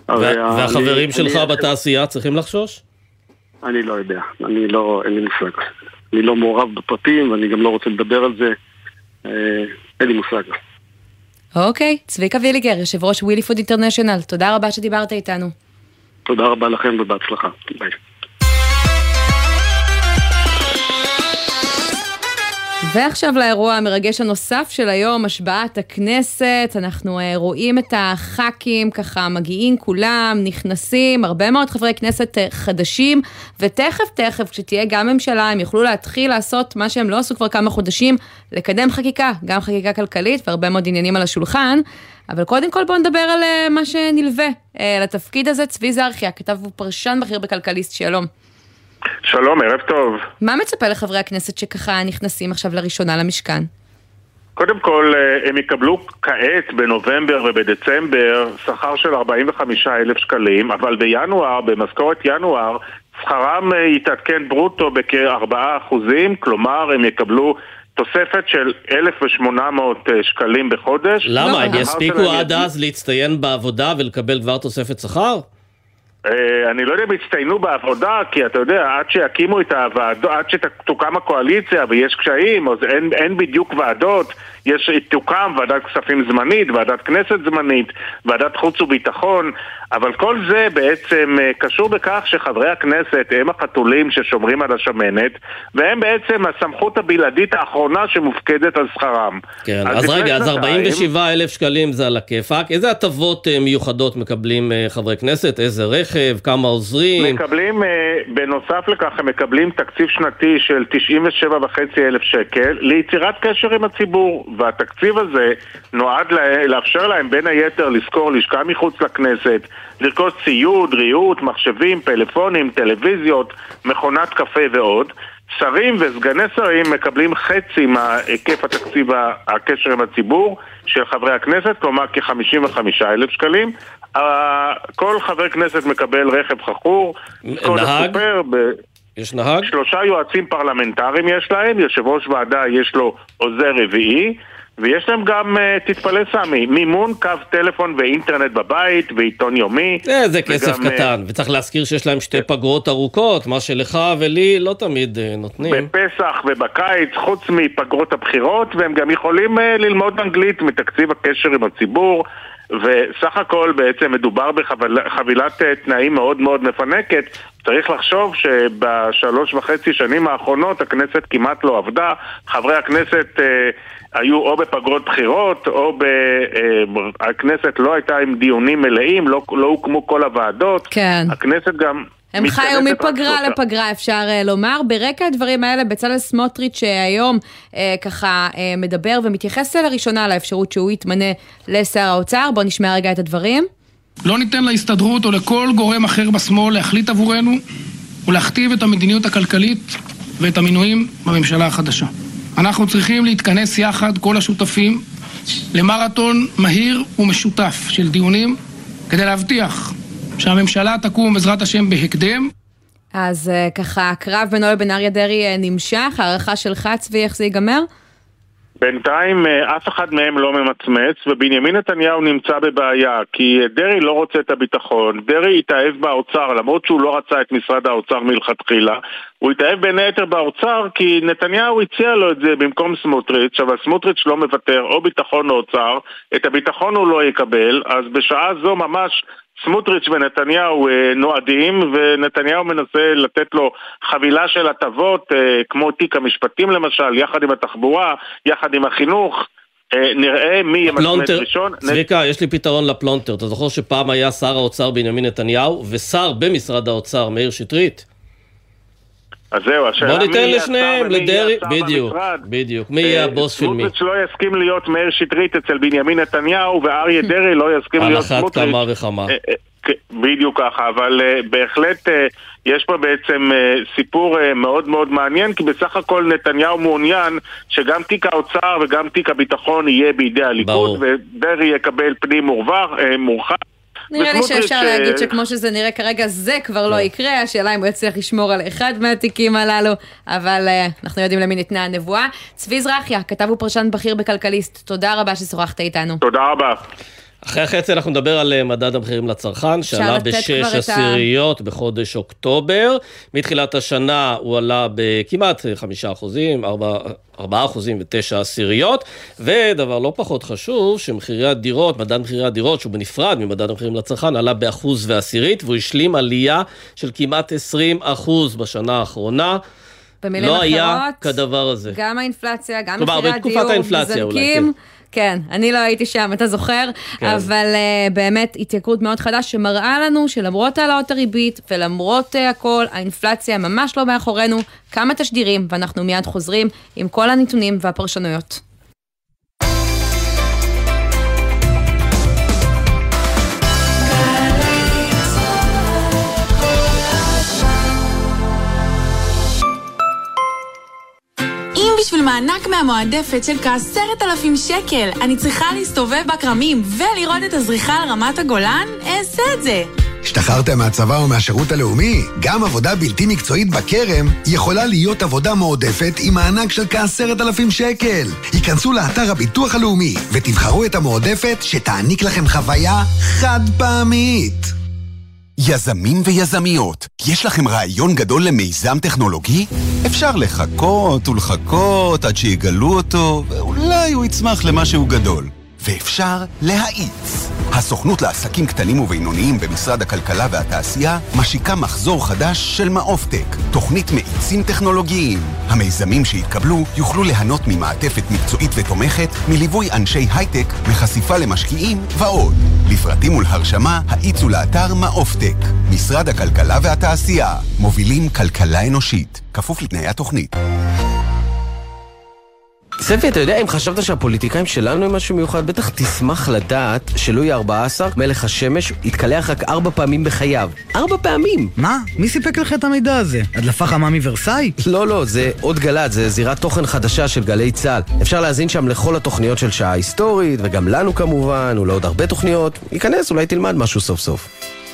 S5: והחברים שלך בתעשייה צריכים לחשוש?
S7: אני לא יודע, אני לא, אין לי מושג. אני לא מעורב בפרטים ואני גם לא רוצה לדבר על זה. אה, אין לי מושג.
S4: אוקיי, צביקה ויליגר, יושב ראש ווילי פוד אינטרנשיונל, תודה רבה שדיברת איתנו.
S7: תודה רבה לכם ובהצלחה. ביי.
S4: ועכשיו לאירוע המרגש הנוסף של היום, השבעת הכנסת. אנחנו uh, רואים את הח"כים ככה מגיעים כולם, נכנסים, הרבה מאוד חברי כנסת uh, חדשים, ותכף תכף כשתהיה גם ממשלה הם יוכלו להתחיל לעשות מה שהם לא עשו כבר כמה חודשים, לקדם חקיקה, גם חקיקה כלכלית והרבה מאוד עניינים על השולחן. אבל קודם כל בואו נדבר על uh, מה שנלווה לתפקיד הזה. צבי זרחיה, כתב ופרשן בכיר בכלכליסט, שלום.
S8: שלום, ערב טוב.
S4: מה מצפה לחברי הכנסת שככה נכנסים עכשיו לראשונה למשכן?
S8: קודם כל, אה, הם יקבלו כעת, בנובמבר ובדצמבר, שכר של 45 אלף שקלים, אבל בינואר, במשכורת ינואר, שכרם יתעדכן ברוטו בכ-4 אחוזים, כלומר, הם יקבלו תוספת של 1,800 אה, שקלים בחודש.
S5: למה? הם יספיקו עד אז להצטיין בעבודה ולקבל כבר תוספת שכר?
S8: אה, אני לא יודע אם יצטיינו בעבודה, כי אתה יודע, עד שיקימו את הוועדות, עד שתוקם הקואליציה ויש קשיים, אז אין, אין בדיוק ועדות, יש, תוקם ועדת כספים זמנית, ועדת כנסת זמנית, ועדת חוץ וביטחון, אבל כל זה בעצם אה, קשור בכך שחברי הכנסת הם החתולים ששומרים על השמנת, והם בעצם הסמכות הבלעדית האחרונה שמופקדת על שכרם.
S5: כן, אז, אז רגע, אז 47 אלף שקלים זה על הכיפאק, איזה הטבות אה, מיוחדות מקבלים חברי כנסת? איזה רכב? רכב, כמה עוזרים.
S8: מקבלים, אה, בנוסף לכך, הם מקבלים תקציב שנתי של 97.5 אלף שקל ליצירת קשר עם הציבור, והתקציב הזה נועד לאפשר להם בין היתר לשכור לשכה מחוץ לכנסת, לרכוש ציוד, ריהוט, מחשבים, פלאפונים, טלוויזיות, מכונת קפה ועוד. שרים וסגני שרים מקבלים חצי מהיקף התקציב הקשר עם הציבור של חברי הכנסת, כלומר כ-55 אלף שקלים. כל חבר כנסת מקבל רכב חכור,
S5: נהג? יש נהג?
S8: שלושה יועצים פרלמנטריים יש להם, יושב ראש ועדה יש לו עוזר רביעי, ויש להם גם, אה, תתפלא סמי, מימון קו טלפון ואינטרנט בבית, ועיתון יומי.
S5: אה, זה כסף
S8: וגם, אה,
S5: קטן, וצריך להזכיר שיש להם שתי פגרות ארוכות, מה שלך ולי לא תמיד נותנים.
S8: בפסח ובקיץ, חוץ מפגרות הבחירות, והם גם יכולים ללמוד אנגלית מתקציב הקשר עם הציבור, וסך הכל בעצם מדובר בחבילת תנאים מאוד מאוד מפנקת. צריך לחשוב שבשלוש וחצי שנים האחרונות הכנסת כמעט לא עבדה, חברי הכנסת אה, היו או בפגרות בחירות, או ב... אה, הכנסת לא הייתה עם דיונים מלאים, לא, לא הוקמו כל הוועדות.
S4: כן.
S8: הכנסת גם...
S4: הם חיו מפגרה
S8: שלושה-
S4: לפגרה, אפשר אה, לומר. ברקע הדברים האלה, בצלאל סמוטריץ' שהיום אה, ככה אה, מדבר ומתייחס לראשונה לאפשרות שהוא יתמנה לשר האוצר. בואו נשמע רגע את הדברים.
S9: לא ניתן להסתדרות או לכל גורם אחר בשמאל להחליט עבורנו ולהכתיב את המדיניות הכלכלית ואת המינויים בממשלה החדשה. אנחנו צריכים להתכנס יחד, כל השותפים, למרתון מהיר ומשותף של דיונים כדי להבטיח שהממשלה תקום בעזרת השם בהקדם
S4: אז אה, ככה, הקרב בינו לבין אריה דרעי אה, נמשך, הערכה שלך, צבי, איך זה ייגמר?
S8: בינתיים אה, אף אחד מהם לא ממצמץ, ובנימין נתניהו נמצא בבעיה, כי אה, דרעי לא רוצה את הביטחון, דרעי התאהב באוצר, למרות שהוא לא רצה את משרד האוצר מלכתחילה, הוא התאהב בין היתר באוצר כי נתניהו הציע לו את זה במקום סמוטריץ', אבל סמוטריץ' לא מוותר, או ביטחון או אוצר, את הביטחון הוא לא יקבל, אז בשעה זו ממש סמוטריץ' ונתניהו אה, נועדים, ונתניהו מנסה לתת לו חבילה של הטבות, אה, כמו תיק המשפטים למשל, יחד עם התחבורה, יחד עם החינוך. אה, נראה מין
S5: פלונטר,
S8: ראשון.
S5: צביקה, יש לי פתרון לפלונטר. אתה זוכר שפעם היה שר האוצר בנימין נתניהו, ושר במשרד האוצר מאיר שטרית?
S8: אז זהו, השאלה
S5: בוא ניתן לשניהם, לדרעי, בדיוק,
S8: במשרד.
S5: בדיוק. מי יהיה
S8: אה,
S5: הבוס של מי?
S8: סמוטריץ' לא יסכים להיות מאיר שטרית אצל בנימין נתניהו, ואריה דרעי לא יסכים
S5: על
S8: להיות
S5: אחת
S8: סמוטריץ'.
S5: כמה וכמה.
S8: אה, אה, כ- בדיוק ככה, אבל בהחלט יש פה בעצם סיפור מאוד מאוד מעניין, כי בסך הכל נתניהו מעוניין שגם תיק האוצר וגם תיק הביטחון יהיה בידי הליכוד. ודרעי יקבל פנים מורחב. אה.
S4: נראה לי שאפשר
S8: אה,
S4: להגיד שכמו שזה נראה כרגע, זה כבר לא יקרה, השאלה אם הוא יצליח לשמור על אחד מהתיקים הללו, אבל אה, אנחנו יודעים למי ניתנה הנבואה. צבי זרחיה, כתב ופרשן בכיר בכלכליסט, תודה רבה ששוחחת איתנו.
S8: תודה רבה.
S5: אחרי החצי אנחנו נדבר על אה, מדד המחירים לצרכן, שעלה בשש
S4: את ה-
S5: עשיריות בחודש אוקטובר. מתחילת השנה הוא עלה בכמעט חמישה אחוזים, ארבע... ארבעה אחוזים ותשע עשיריות, ודבר לא פחות חשוב, שמחירי הדירות, מדד מחירי הדירות, שהוא בנפרד ממדד המחירים לצרכן, עלה באחוז ועשירית, והוא השלים עלייה של כמעט 20 אחוז בשנה האחרונה.
S4: במילים
S5: לא
S4: אחרות,
S5: היה כדבר הזה.
S4: גם האינפלציה, גם
S5: כלומר,
S4: מחירי
S5: בתקופת
S4: הדיור,
S5: האינפלציה אולי,
S4: מזנקים. כן, אני לא הייתי שם, אתה זוכר?
S5: כן.
S4: אבל uh, באמת התייקרות מאוד חדה שמראה לנו שלמרות העלאות הריבית ולמרות uh, הכל, האינפלציה ממש לא מאחורינו. כמה תשדירים, ואנחנו מיד חוזרים עם כל הנתונים והפרשנויות.
S10: בשביל מענק מהמועדפת של כעשרת אלפים שקל אני צריכה להסתובב בכרמים ולראות את הזריחה על רמת הגולן, אעשה את זה.
S11: השתחררתם מהצבא או מהשירות הלאומי? גם עבודה בלתי מקצועית בכרם יכולה להיות עבודה מועדפת עם מענק של כעשרת אלפים שקל. היכנסו לאתר הביטוח הלאומי ותבחרו את המועדפת שתעניק לכם חוויה חד פעמית.
S12: יזמים ויזמיות, יש לכם רעיון גדול למיזם טכנולוגי? אפשר לחכות ולחכות עד שיגלו אותו, ואולי הוא יצמח למשהו גדול. ואפשר להאיץ. הסוכנות לעסקים קטנים ובינוניים במשרד הכלכלה והתעשייה משיקה מחזור חדש של מעופטק, תוכנית מאיצים טכנולוגיים. המיזמים שהתקבלו יוכלו ליהנות ממעטפת מקצועית ותומכת, מליווי אנשי הייטק, מחשיפה למשקיעים ועוד. לפרטים ולהרשמה, האיצו לאתר מעופטק. משרד הכלכלה והתעשייה, מובילים כלכלה אנושית, כפוף לתנאי התוכנית.
S13: ספי, אתה יודע, אם חשבת שהפוליטיקאים שלנו הם משהו מיוחד, בטח תשמח לדעת שלואי ה-14, מלך השמש, התקלח רק ארבע פעמים בחייו. ארבע פעמים!
S14: מה? מי סיפק לך את המידע הזה? הדלפה חמה מוורסאי?
S13: לא, לא, זה עוד גל"צ, זה זירת תוכן חדשה של גלי צה"ל. אפשר להאזין שם לכל התוכניות של שעה היסטורית, וגם לנו כמובן, ולעוד הרבה תוכניות. ייכנס, אולי תלמד משהו סוף סוף.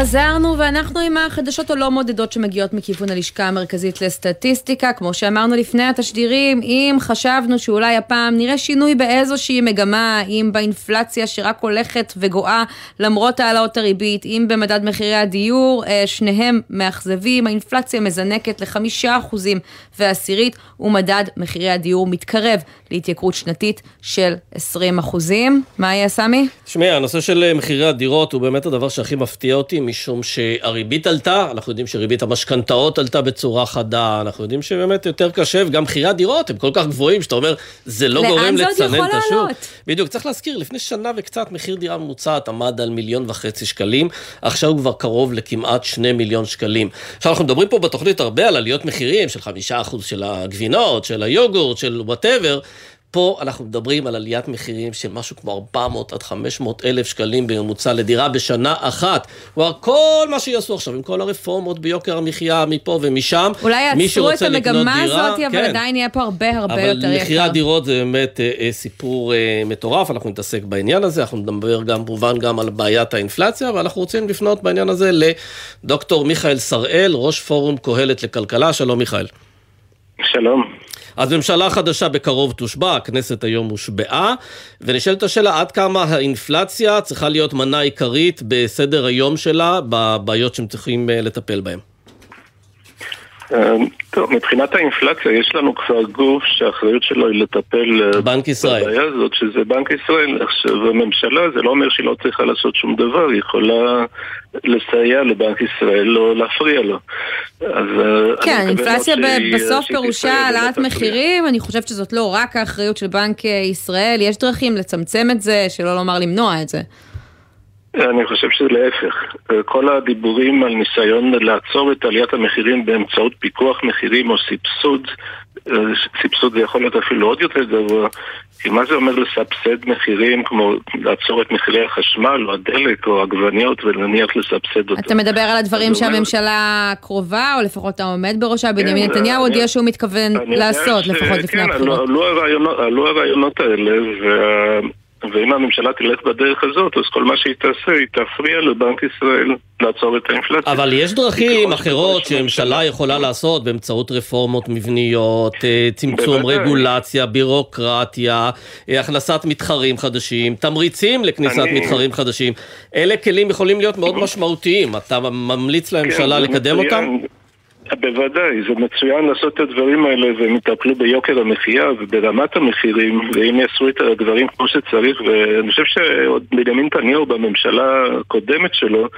S4: חזרנו ואנחנו עם החדשות הלא מודדות שמגיעות מכיוון הלשכה המרכזית לסטטיסטיקה. כמו שאמרנו לפני התשדירים, אם חשבנו שאולי הפעם נראה שינוי באיזושהי מגמה, אם באינפלציה שרק הולכת וגואה למרות העלאות הריבית, אם במדד מחירי הדיור, אה, שניהם מאכזבים, האינפלציה מזנקת לחמישה אחוזים ועשירית, ומדד מחירי הדיור מתקרב להתייקרות שנתית של 20 אחוזים. מה יהיה, סמי?
S5: תשמעי, הנושא של אה, מחירי הדירות הוא באמת הדבר שהכי מפתיע אותי, משום שהריבית עלתה, אנחנו יודעים שריבית המשכנתאות עלתה בצורה חדה, אנחנו יודעים שבאמת יותר קשה, וגם מחירי הדירות הם כל כך גבוהים, שאתה אומר, זה לא גורם לצנן את השוק. בדיוק, צריך להזכיר, לפני שנה וקצת מחיר דירה ממוצעת עמד על מיליון וחצי שקלים, עכשיו הוא כבר קרוב לכמעט שני מיליון שקלים. עכשיו אנחנו מדברים פה בתוכנית הרבה על עליות מחירים של חמישה אחוז של הגבינות, של היוגורט, של וואטאבר. פה אנחנו מדברים על עליית מחירים של משהו כמו 400 עד 500 אלף שקלים בממוצע לדירה בשנה אחת. כלומר, כל מה שיעשו עכשיו, עם כל הרפורמות ביוקר המחיה מפה ומשם,
S4: אולי יעצרו את המגמה הזאת, אבל כן. עדיין יהיה פה הרבה הרבה
S5: אבל
S4: יותר יקר.
S5: אבל מחירי הדירות זה באמת אה, אה, סיפור אה, מטורף, אנחנו נתעסק בעניין הזה, אנחנו נדבר גם, כמובן, גם על בעיית האינפלציה, ואנחנו רוצים לפנות בעניין הזה לדוקטור מיכאל שראל, ראש פורום קהלת לכלכלה. שלום, מיכאל.
S15: שלום.
S5: אז ממשלה חדשה בקרוב תושבע, הכנסת היום הושבעה, ונשאלת השאלה עד כמה האינפלציה צריכה להיות מנה עיקרית בסדר היום שלה, בבעיות שהם צריכים אה, לטפל בהן.
S15: טוב, מבחינת האינפלציה יש לנו כבר גוף שהאחריות שלו היא לטפל
S5: אה, בנק ישראל.
S15: בבעיה הזאת, שזה בנק ישראל. עכשיו, הממשלה, זה לא אומר שהיא לא צריכה לעשות שום דבר, היא יכולה לסייע לבנק ישראל או להפריע לו. אז אה,
S4: כן, אינפלציה בסוף פירושה העלאת מחירים, אני חושבת שזאת לא רק האחריות של בנק ישראל, יש דרכים לצמצם את זה, שלא לומר למנוע את זה.
S15: אני חושב שזה להפך. כל הדיבורים על ניסיון לעצור את עליית המחירים באמצעות פיקוח מחירים או סבסוד, סבסוד זה יכול להיות אפילו עוד יותר גבוה, כי מה זה אומר לסבסד מחירים כמו לעצור את מחירי החשמל או הדלק או עגבניות ונניח לסבסד אותם?
S4: אתה מדבר על הדברים שהממשלה קרובה, או לפחות העומד בראשה, בנימין כן, נתניהו הודיע שהוא מתכוון לעשות, לפחות לפני
S15: כן,
S4: הבחירות.
S15: עלו הרעיונות האלה, ואם הממשלה תלך בדרך הזאת, אז כל מה שהיא תעשה, היא תפריע לבנק ישראל לעצור את האינפלציה.
S5: אבל יש דרכים אחרות שממשלה יכולה לעשות באמצעות רפורמות מבניות, אה, צמצום בוודאי. רגולציה, בירוקרטיה, אה, הכנסת מתחרים חדשים, תמריצים לכניסת אני... מתחרים חדשים. אלה כלים יכולים להיות מאוד משמעותיים. אתה ממליץ לממשלה כן, לקדם מצוין. אותם?
S15: בוודאי, זה מצוין לעשות את הדברים האלה והם יטפלו ביוקר המחיה וברמת המחירים ואם יעשו את הדברים כמו שצריך ואני חושב שעוד בנימין נתניהו בממשלה הקודמת שלו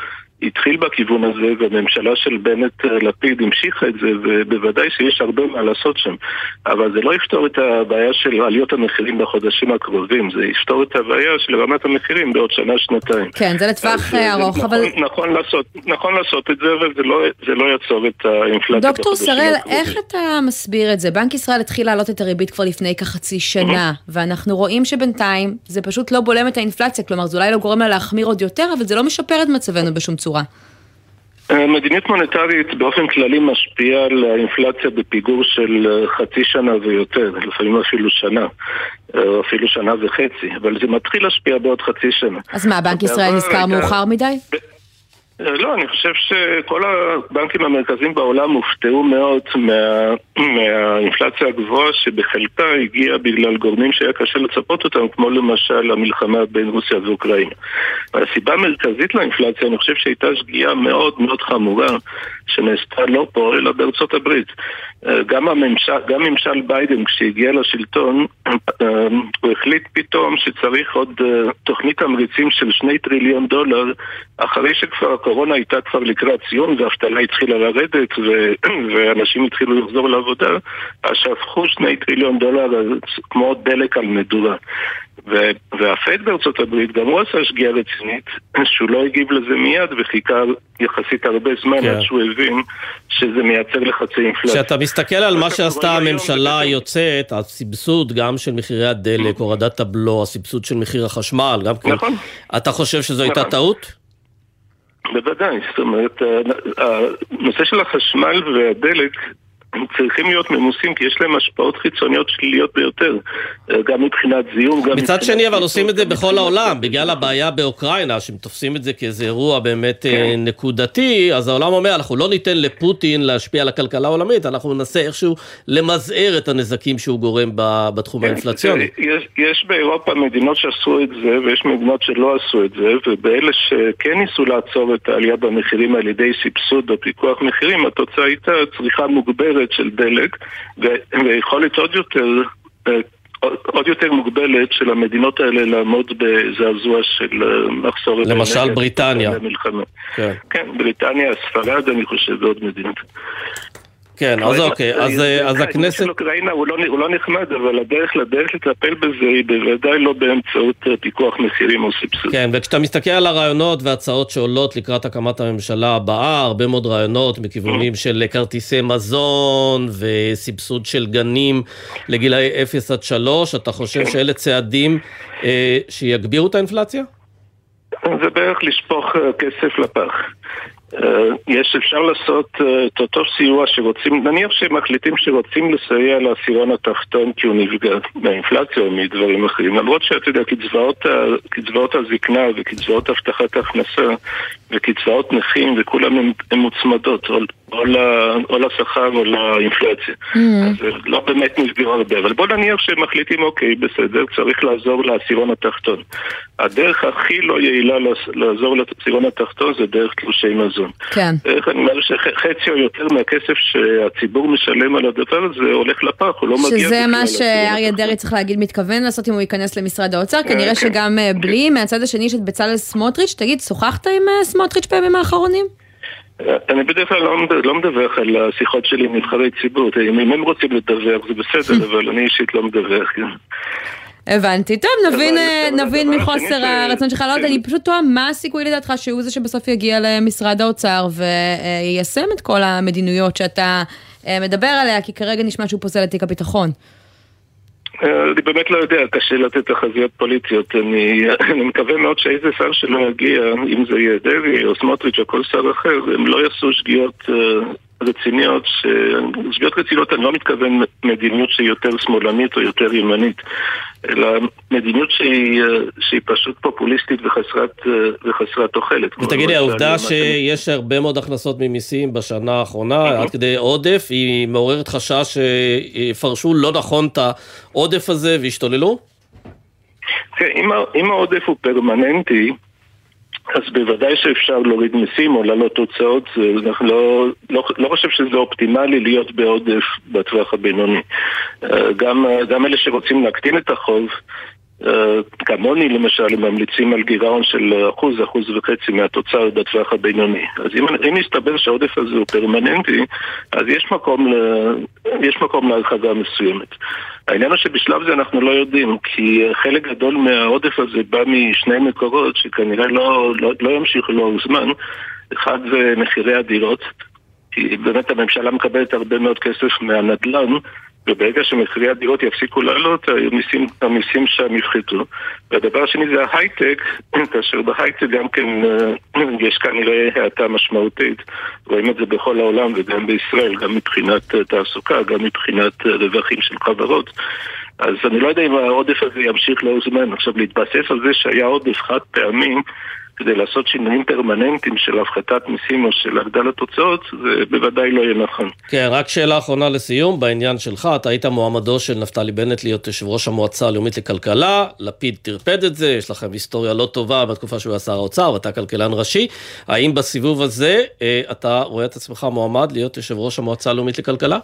S15: התחיל בכיוון הזה, והממשלה של בנט-לפיד המשיכה את זה, ובוודאי שיש הרבה מה לעשות שם. אבל זה לא יפתור את הבעיה של עליות המחירים בחודשים הקרובים, זה יפתור את הבעיה של רמת המחירים בעוד שנה-שנתיים.
S4: כן, זה לטווח אה, ארוך,
S15: נכון,
S4: אבל...
S15: נכון לעשות, נכון לעשות את זה, אבל זה לא, זה לא יעצור את האינפלציה
S4: דוקטור שראל, איך אתה מסביר את זה? בנק ישראל התחיל להעלות את הריבית כבר לפני כחצי שנה, ואנחנו רואים שבינתיים זה פשוט לא בולם את האינפלציה, כלומר זה אולי לא גורם לה להחמיר עוד יותר, אבל זה לא משפר את מצבנו בשום צורה.
S15: אה, מדיניות מוניטרית באופן כללי משפיעה על האינפלציה בפיגור של אה, חצי שנה ויותר, לפעמים אפילו שנה, אה, אפילו שנה וחצי, אבל זה מתחיל להשפיע בעוד חצי שנה.
S4: אז מה, בנק ישראל נזכר מאוחר מדי?
S15: לא, אני חושב שכל הבנקים המרכזיים בעולם הופתעו מאוד מה, מהאינפלציה הגבוהה שבחלקה הגיעה בגלל גורמים שהיה קשה לצפות אותם, כמו למשל המלחמה בין רוסיה ואוקראינה. והסיבה המרכזית לאינפלציה, אני חושב שהייתה שגיאה מאוד מאוד חמורה שנעשתה לא פה, אלא בארצות הברית. אה, גם הממשל, גם ממשל ביידן, כשהגיע לשלטון, אה, הוא החליט פתאום שצריך עוד אה, תוכנית תמריצים של שני טריליון דולר, אחרי שכבר הקורונה הייתה כבר לקראת סיום והאבטלה התחילה לרדת ו- ואנשים התחילו לחזור לעבודה, אז שפכו שני טריליון דולר כמו דלק על מדורה. ו- והפד בארצות הברית גם הוא עשה שגיאה רצינית, שהוא לא הגיב לזה מיד וחיכה יחסית הרבה זמן
S5: כן.
S15: עד שהוא הבין שזה מייצר לחצי אינפלציה.
S5: כשאתה מסתכל על מה שעשתה הממשלה היוצאת, הסבסוד גם של מחירי הדלק, הורדת הבלו, הסבסוד של מחיר החשמל, גם כן.
S15: נכון.
S5: אתה חושב שזו הייתה
S15: נכון.
S5: טעות?
S15: בוודאי, זאת אומרת, ה- הנושא של החשמל והדלק הם צריכים להיות ממוסים כי יש להם השפעות חיצוניות שליליות ביותר, אה, גם מבחינת זיהום, גם
S5: מצד. שני, אבל עושים את זה בכל העולם, בגלל הבעיה באוקראינה, שהם תופסים את זה כאיזה אירוע באמת
S15: כן.
S5: אה, נקודתי, אז העולם אומר, אנחנו לא ניתן לפוטין להשפיע על הכלכלה העולמית, אנחנו ננסה איכשהו למזער את הנזקים שהוא גורם בתחום האינפלציוני.
S15: יש, יש באירופה מדינות שעשו את זה ויש מדינות שלא עשו את זה ובאלה שכן ניסו לעצור את העלייה במחירים על ידי סבסוד או פיקוח מחירים התוצאה הייתה צריכה מוגברת של דלק ויכולת עוד יותר אה, עוד- יותר מוגבלת של המדינות האלה לעמוד בזעזוע של אה, מחסור
S5: למשל
S15: באנרגיה
S5: בריטניה. כן.
S15: כן, בריטניה, ספרד אני חושב ועוד מדינות.
S5: כן, אז אוקיי, אז, אה, אז הכנסת...
S15: של אוקראינה הוא לא, הוא לא נחמד, אבל הדרך לדרך לטפל בזה היא בוודאי לא באמצעות אה, פיקוח מחירים או סבסוד.
S5: כן, וכשאתה מסתכל על הרעיונות והצעות שעולות לקראת הקמת הממשלה הבאה, הרבה מאוד רעיונות מכיוונים של כרטיסי מזון וסבסוד של גנים לגילאי 0 עד 3, אתה חושב שאלה צעדים אה, שיגבירו את האינפלציה?
S15: זה בערך לשפוך אה, כסף לפח. אה, יש, אפשר לעשות אה, את אותו סיוע שרוצים, נניח שמחליטים שרוצים לסייע לעשירון התחתון כי הוא נפגע מהאינפלציה או מדברים אחרים, למרות שאתה יודע, קצבאות, קצבאות הזקנה וקצבאות הבטחת ההכנסה וקצבאות נכים וכולם הן מוצמדות, או, לשכר או לאינפלציה. אז זה לא באמת נפגעו הרבה, אבל בוא נניח שהם מחליטים, אוקיי, בסדר, צריך לעזור לעשירון התחתון. הדרך הכי לא יעילה לעז- לעזור לעשירון התחתון זה דרך תלושי מזון.
S4: כן.
S15: אני אומר שחצי או יותר מהכסף שהציבור משלם על הדבר הזה הולך לפח, הוא לא מגיע
S4: שזה מה שאריה דרעי צריך להגיד מתכוון לעשות אם הוא ייכנס למשרד האוצר, כנראה
S15: כן.
S4: שגם אה, בלי, מהצד השני יש את בצלאל סמוטריץ', תגיד, שוחחת עם אה, סמוטריץ' בימים האחרונים?
S15: אני בדרך כלל לא לא מדווח על השיחות שלי עם נבחרי ציבור, אם הם רוצים לדווח זה בסדר, אבל אני אישית לא מדווח. כן.
S4: הבנתי. טוב, נבין, אה, נבין מחוסר הרצון שלך. לא יודעת, אני פשוט תוהה מה הסיכוי לדעתך שהוא זה שבסוף יגיע למשרד האוצר ויישם את כל המדיניות שאתה אה, מדבר עליה, כי כרגע נשמע שהוא פוסל את תיק הביטחון.
S15: אני באמת לא יודע, קשה לתת תחזיות פוליטיות. אני, אני מקווה מאוד שאיזה שר שלא יגיע, אם זה יהיה דרעי או סמוטריץ' או כל שר אחר, הם לא יעשו שגיאות אה, רציניות. ש... שגיאות רציניות, אני לא מתכוון מדיניות שהיא יותר שמאלנית או יותר ימנית, אלא מדיניות שהיא, אה, שהיא פשוט פופוליסטית וחסרת, אה, וחסרת תוחלת.
S5: ותגידי, העובדה שיש הרבה מאוד הכנסות ממיסים בשנה האחרונה, עד כדי עודף, היא מעוררת חשש שיפרשו לא נכון את העודף הזה וישתוללו?
S15: כן, אם, ה- אם העודף הוא פרמננטי, אז בוודאי שאפשר להוריד מיסים או להעלות הוצאות, זה- אנחנו לא, לא, לא חושב שזה אופטימלי להיות בעודף בטווח הבינוני. אה, גם, גם אלה שרוצים להקטין את החוב, כמוני למשל, הם ממליצים על גירעון של אחוז, אחוז וחצי מהתוצר בטווח הבינוני. אז אם, אם יסתבר שהעודף הזה הוא פרמננטי, אז יש מקום, ל, יש מקום להרחבה מסוימת. העניין הוא שבשלב זה אנחנו לא יודעים, כי חלק גדול מהעודף הזה בא משני מקורות שכנראה לא, לא, לא ימשיכו לאורך זמן. אחד זה מחירי הדירות, כי באמת הממשלה מקבלת הרבה מאוד כסף מהנדל"ן, וברגע שמחירי הדירות יפסיקו לעלות, המיסים, המיסים שם יפחתו. והדבר השני זה ההייטק, כאשר בהייטק גם כן אה, יש כנראה האטה משמעותית. רואים את זה בכל העולם וגם בישראל, גם מבחינת אה, תעסוקה, גם מבחינת אה, רווחים של חברות. אז אני לא יודע אם העודף הזה ימשיך לאורך זמן. עכשיו, להתבסס על זה שהיה עודף חד פעמים כדי לעשות שינויים פרמננטיים של הפחתת מיסים או של הגדלת הוצאות, זה בוודאי לא יהיה נכון.
S5: כן, רק שאלה אחרונה לסיום, בעניין שלך, אתה היית מועמדו של נפתלי בנט להיות יושב ראש המועצה הלאומית לכלכלה, לפיד טרפד את זה, יש לכם היסטוריה לא טובה בתקופה שהוא היה שר האוצר ואתה כלכלן ראשי. האם בסיבוב הזה אה, אתה רואה את עצמך מועמד להיות יושב ראש המועצה הלאומית לכלכלה?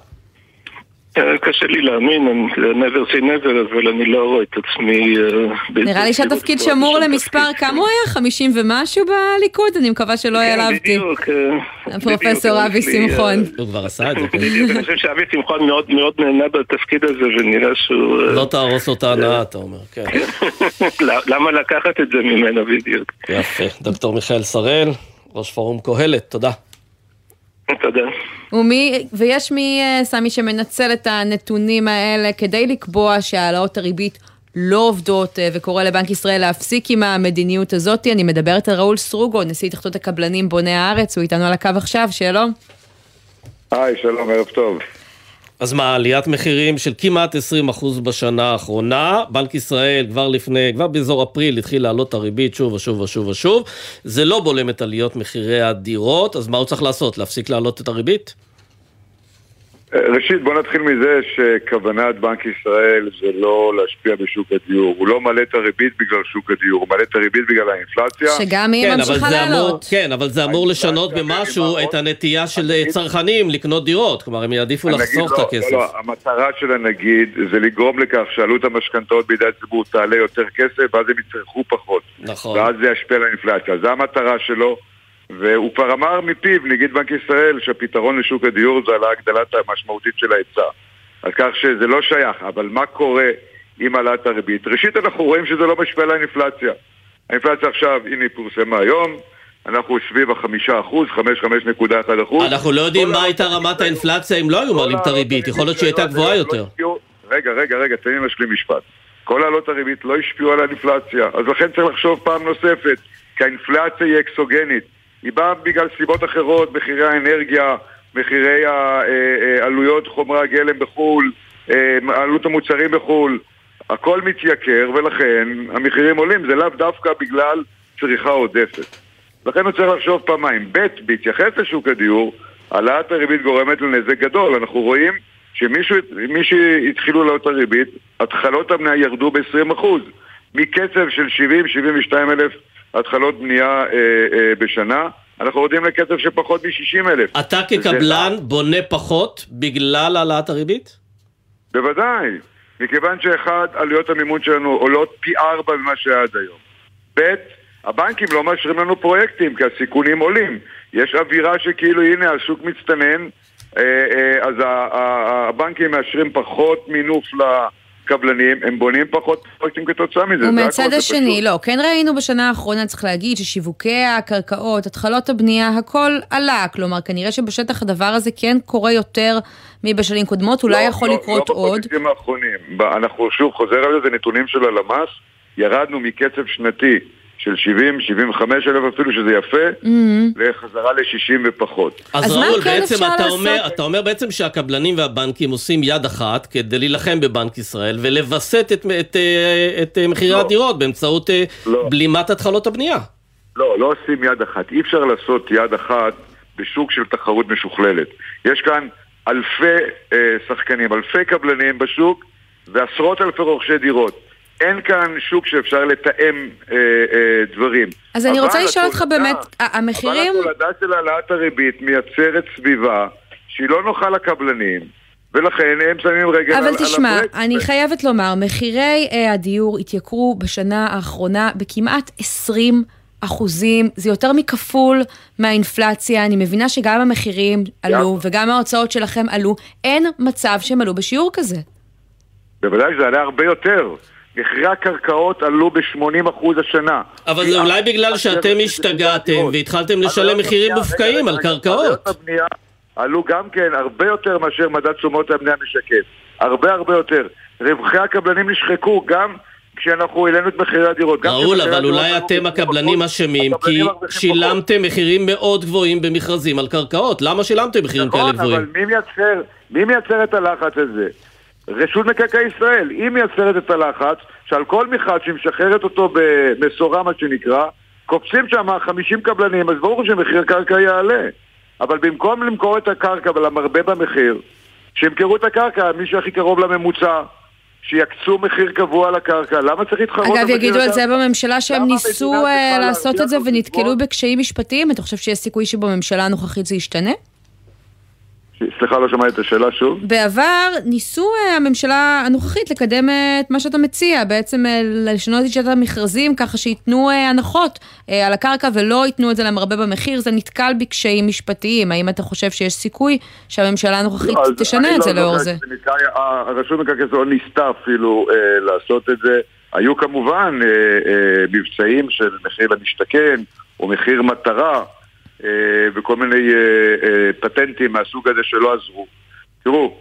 S15: אה, קשה לי להאמין, never say never, אבל אני לא רואה את עצמי... אה,
S4: נראה לי שהתפקיד שמור למספר, כמה הוא היה? 50 ומשהו בליכוד? אני מקווה שלא
S15: כן,
S4: העלבתי.
S15: אה,
S4: פרופסור אבי שמחון.
S5: הוא כבר עשה את זה. כן.
S15: בדיוק, אני חושב שאבי שמחון מאוד מאוד נהנה בתפקיד הזה, ונראה שהוא...
S5: לא תהרוס אותה הנאה, אתה אומר, כן.
S15: למה לקחת את זה ממנו בדיוק?
S5: יפה. דוקטור מיכאל שראל, ראש פורום קהלת, תודה.
S15: תודה.
S4: ומי, ויש מי, אה, סמי, שמנצל את הנתונים האלה כדי לקבוע שהעלאות הריבית לא עובדות אה, וקורא לבנק ישראל להפסיק עם המדיניות הזאת. אני מדברת על ראול סרוגו, נשיא התאחדות הקבלנים בוני הארץ, הוא איתנו על הקו עכשיו, שלום.
S16: היי, שלום, ערב טוב.
S5: אז מה, עליית מחירים של כמעט 20% בשנה האחרונה, בנק ישראל כבר לפני, כבר באזור אפריל התחיל להעלות את הריבית שוב ושוב ושוב ושוב, זה לא בולם את עליות מחירי הדירות, אז מה הוא צריך לעשות? להפסיק להעלות את הריבית?
S16: ראשית, בוא נתחיל מזה שכוונת בנק ישראל זה לא להשפיע בשוק הדיור. הוא לא מעלה את הריבית בגלל שוק הדיור, הוא מעלה את הריבית בגלל האינפלציה.
S4: שגם היא
S5: כן,
S4: ממשיכה
S5: זה אמור-
S4: לעלות.
S5: כן, אבל זה אמור לשנות במשהו את הנטייה של צרכנים לקנות דירות, כלומר הם יעדיפו
S16: הנגיד
S5: לחסוך את
S16: לא,
S5: הכסף.
S16: לא, לא, המטרה של הנגיד זה לגרום לכך שעלות המשכנתאות בידי הציבור תעלה יותר כסף, ואז הם יצרכו פחות.
S5: נכון.
S16: ואז זה ישפיע על האינפלציה. זו המטרה שלו, והוא כבר אמר מפיו, נגיד בנק ישראל, שהפתרון לשוק הדיור זה על ההגדלת המשמעותית של ההיצע. אז כך שזה לא שייך, אבל מה קורה עם העלאת הריבית? ראשית, אנחנו רואים שזה לא משפיע על האינפלציה. האינפלציה עכשיו, הנה היא פורסמה היום, אנחנו סביב החמישה אחוז, חמש, חמש נקודה אחד אחוז.
S5: אנחנו לא יודעים מה הייתה רמת האינפלציה אם לא היו מעלים את הריבית, יכול להיות שהיא הייתה גבוהה יותר.
S16: רגע, רגע, רגע, תן לי להשלים משפט. כל העלות הריבית לא השפיעו על האינפלציה, אז לכן צריך לחשוב פעם נוספת, כי האינפלציה היא אקסוגנית. היא באה בגלל סיבות אחרות, מחירי האנרגיה, מחירי העלויות חומרי הגלם בחו"ל, אה, עלות המוצרים בחו"ל, הכל מתייקר ולכן המחירים עולים, זה לאו דווקא בגלל צריכה עודפת. לכן הוא צריך לחשוב פעמיים. ב', בהתייחס לשוק הדיור, העלאת הריבית גורמת לנזק גדול. אנחנו רואים שמי שהתחילו לעלות הריבית, התחלות הבנייה ירדו ב-20%, מקצב של 70-72 אלף התחלות בנייה אה, אה, בשנה, אנחנו יורדים לקצב של פחות מ-60 אלף.
S5: אתה כקבלן בונה פחות בגלל העלאת הריבית?
S16: בוודאי, מכיוון שאחד, עלויות המימון שלנו עולות פי ארבע ממה שהיה עד היום. ב', הבנקים לא מאשרים לנו פרויקטים כי הסיכונים עולים. יש אווירה שכאילו הנה השוק מצטנן, אה, אז הבנקים מאשרים פחות מינוף לקבלנים, הם בונים פחות פרויקטים כתוצאה מזה. זה
S4: ומהצד השני, לא, כן ראינו בשנה האחרונה, צריך להגיד, ששיווקי הקרקעות, התחלות הבנייה, הכל עלה. כלומר, כנראה שבשטח הדבר הזה כן קורה יותר מבשנים קודמות, אולי
S16: לא,
S4: יכול
S16: לא,
S4: לקרות
S16: לא
S4: עוד.
S16: בחודשים האחרונים. ב- אנחנו שוב חוזר על זה, זה נתונים של הלמ"ס, ירדנו מקצב שנתי של 70, 75 אלף אפילו, שזה יפה, לחזרה ל-60 ופחות.
S5: אז ראול, בעצם אתה אומר, אתה אומר בעצם שהקבלנים והבנקים עושים יד אחת כדי להילחם בבנק ישראל ולווסת את, את, אה, את אה, מחירי
S16: לא.
S5: הדירות באמצעות אה, בלימת התחלות הבנייה.
S16: לא, לא עושים יד אחת. אי אפשר לעשות יד אחת בשוק של תחרות משוכללת. יש כאן אלפי אה, שחקנים, אלפי קבלנים בשוק ועשרות אלפי רוכשי דירות. אין כאן שוק שאפשר לתאם אה, אה, דברים.
S4: אז אני
S16: אבל
S4: רוצה לשאול אותך באמת, המחירים...
S16: אבל התולדה של העלאת הריבית מייצרת סביבה שהיא לא נוחה לקבלנים, ולכן הם שמים רגל על,
S4: אבל
S16: על
S4: תשמע. אני חייבת לומר, מחירי אה, הדיור התייקרו בשנה האחרונה בכמעט 20 אחוזים, זה יותר מכפול מהאינפלציה, אני מבינה שגם המחירים עלו וגם ההוצאות שלכם עלו, אין מצב שהם עלו בשיעור כזה.
S16: בוודאי שזה עלה הרבה יותר. מחירי הקרקעות עלו ב-80% השנה.
S5: אבל זה אולי בגלל שאתם השתגעתם והתחלתם לשלם מחירים מופקעים על קרקעות.
S16: עלו גם כן הרבה יותר מאשר מדד תשומות הבנייה משקף. הרבה הרבה יותר. רווחי הקבלנים נשחקו גם כשאנחנו העלינו את מחירי הדירות.
S5: ראול, אבל אולי אתם הקבלנים אשמים, כי שילמתם מחירים מאוד גבוהים במכרזים על קרקעות. למה שילמתם מחירים כאלה
S16: נכון,
S5: גבוהים?
S16: אבל מי מייצר, מי מייצר את הלחץ הזה? רשות מקרקעי ישראל, היא מייצרת את הלחץ שעל כל מכרז שהיא משחררת אותו במשורה, מה שנקרא, קופצים שם 50 קבלנים, אז ברור שמחיר קרקע יעלה. אבל במקום למכור את הקרקע ולמרבה במחיר, שימכרו את הקרקע, מי שהכי קרוב לממוצע, שיקצו מחיר קבוע לקרקע, למה צריך להתחרות
S4: אגב, יגידו על זה
S16: הקרקע?
S4: בממשלה שהם ניסו אה, לעשות את זה
S16: על
S4: ונתקלו בקשיים משפטיים. אתה חושב שיש סיכוי שבממשלה הנוכחית זה ישתנה?
S16: סליחה, לא שמעתי את השאלה שוב.
S4: בעבר ניסו אה, הממשלה הנוכחית לקדם אה, את מה שאתה מציע, בעצם אה, לשנות את שיטת המכרזים ככה שייתנו הנחות על הקרקע ולא ייתנו את זה למרבה במחיר, זה נתקל בקשיים משפטיים. האם אתה חושב שיש סיכוי שהממשלה הנוכחית
S16: לא,
S4: תשנה את זה
S16: לא
S4: לאור זה?
S16: הרשות מקרקעי ישראל לא ניסתה אפילו אה, לעשות את זה. היו כמובן אה, אה, מבצעים של מחיר למשתכן, או מחיר מטרה, וכל מיני אה, אה, פטנטים מהסוג הזה שלא עזרו. תראו,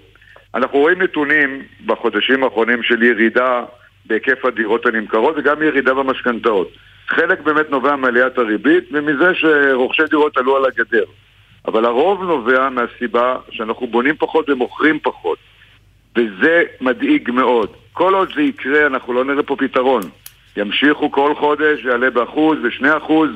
S16: אנחנו רואים נתונים בחודשים האחרונים של ירידה בהיקף הדירות הנמכרות וגם ירידה במשכנתאות. חלק באמת נובע מעליית הריבית ומזה שרוכשי דירות עלו על הגדר. אבל הרוב נובע מהסיבה שאנחנו בונים פחות ומוכרים פחות. וזה מדאיג מאוד. כל עוד זה יקרה, אנחנו לא נראה פה פתרון. ימשיכו כל חודש, יעלה באחוז, בשני אחוז,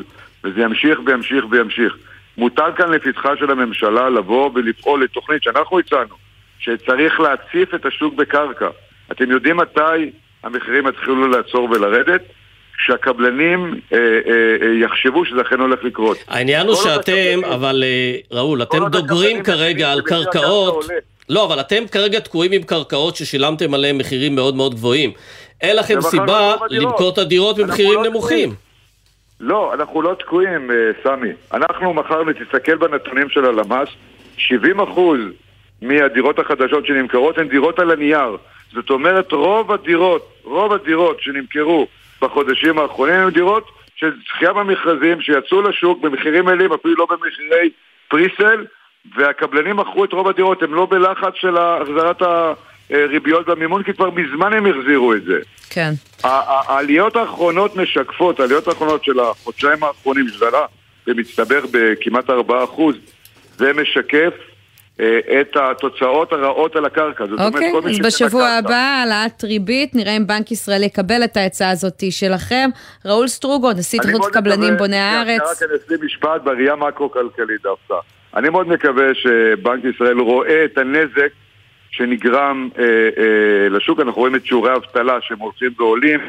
S16: וזה ימשיך וימשיך וימשיך. מוטל כאן לפתחה של הממשלה לבוא ולפעול לתוכנית שאנחנו הצענו, שצריך להציף את השוק בקרקע. אתם יודעים מתי המחירים יתחילו לעצור ולרדת? כשהקבלנים אה, אה, אה, יחשבו שזה אכן הולך לקרות.
S5: העניין הוא שאתם, אבל אה, ראול, אתם דוגרים כרגע על קרקעות. לא, אבל אתם כרגע תקועים עם קרקעות ששילמתם עליהן מחירים מאוד מאוד גבוהים. אין לכם סיבה
S16: רוב הדירות.
S5: למכור את הדירות במחירים
S16: לא
S5: נמוכים.
S16: לא, אנחנו לא תקועים, אה, סמי. אנחנו מכרנו, תסתכל בנתונים של הלמ"ס, 70% מהדירות החדשות שנמכרות הן דירות על הנייר. זאת אומרת, רוב הדירות, רוב הדירות שנמכרו בחודשים האחרונים הן דירות של זכייה במכרזים שיצאו לשוק במחירים מלאים, אפילו לא במחירי פריסל, והקבלנים מכרו את רוב הדירות, הם לא בלחץ של החזרת הריביות והמימון, כי כבר מזמן הם החזירו את זה.
S4: כן.
S16: העליות האחרונות משקפות, העליות האחרונות של החודשיים האחרונים, שזה עלה במצטבר בכמעט 4%, זה משקף אה, את התוצאות הרעות על הקרקע. זאת אומרת,
S4: אוקיי,
S16: מי
S4: אז בשבוע הבא העלאת ריבית, נראה אם בנק ישראל יקבל את העצה הזאת שלכם. ראול סטרוגו, נשיא התאחדות
S16: מאוד
S4: קבלנים בוני הארץ.
S16: רק אני אשלים משפט בראייה מקרו-כלכלית דווקא. אני מאוד מקווה שבנק ישראל רואה את הנזק שנגרם אה, אה, לשוק. אנחנו רואים את שיעורי האבטלה שהם הולכים ועולים,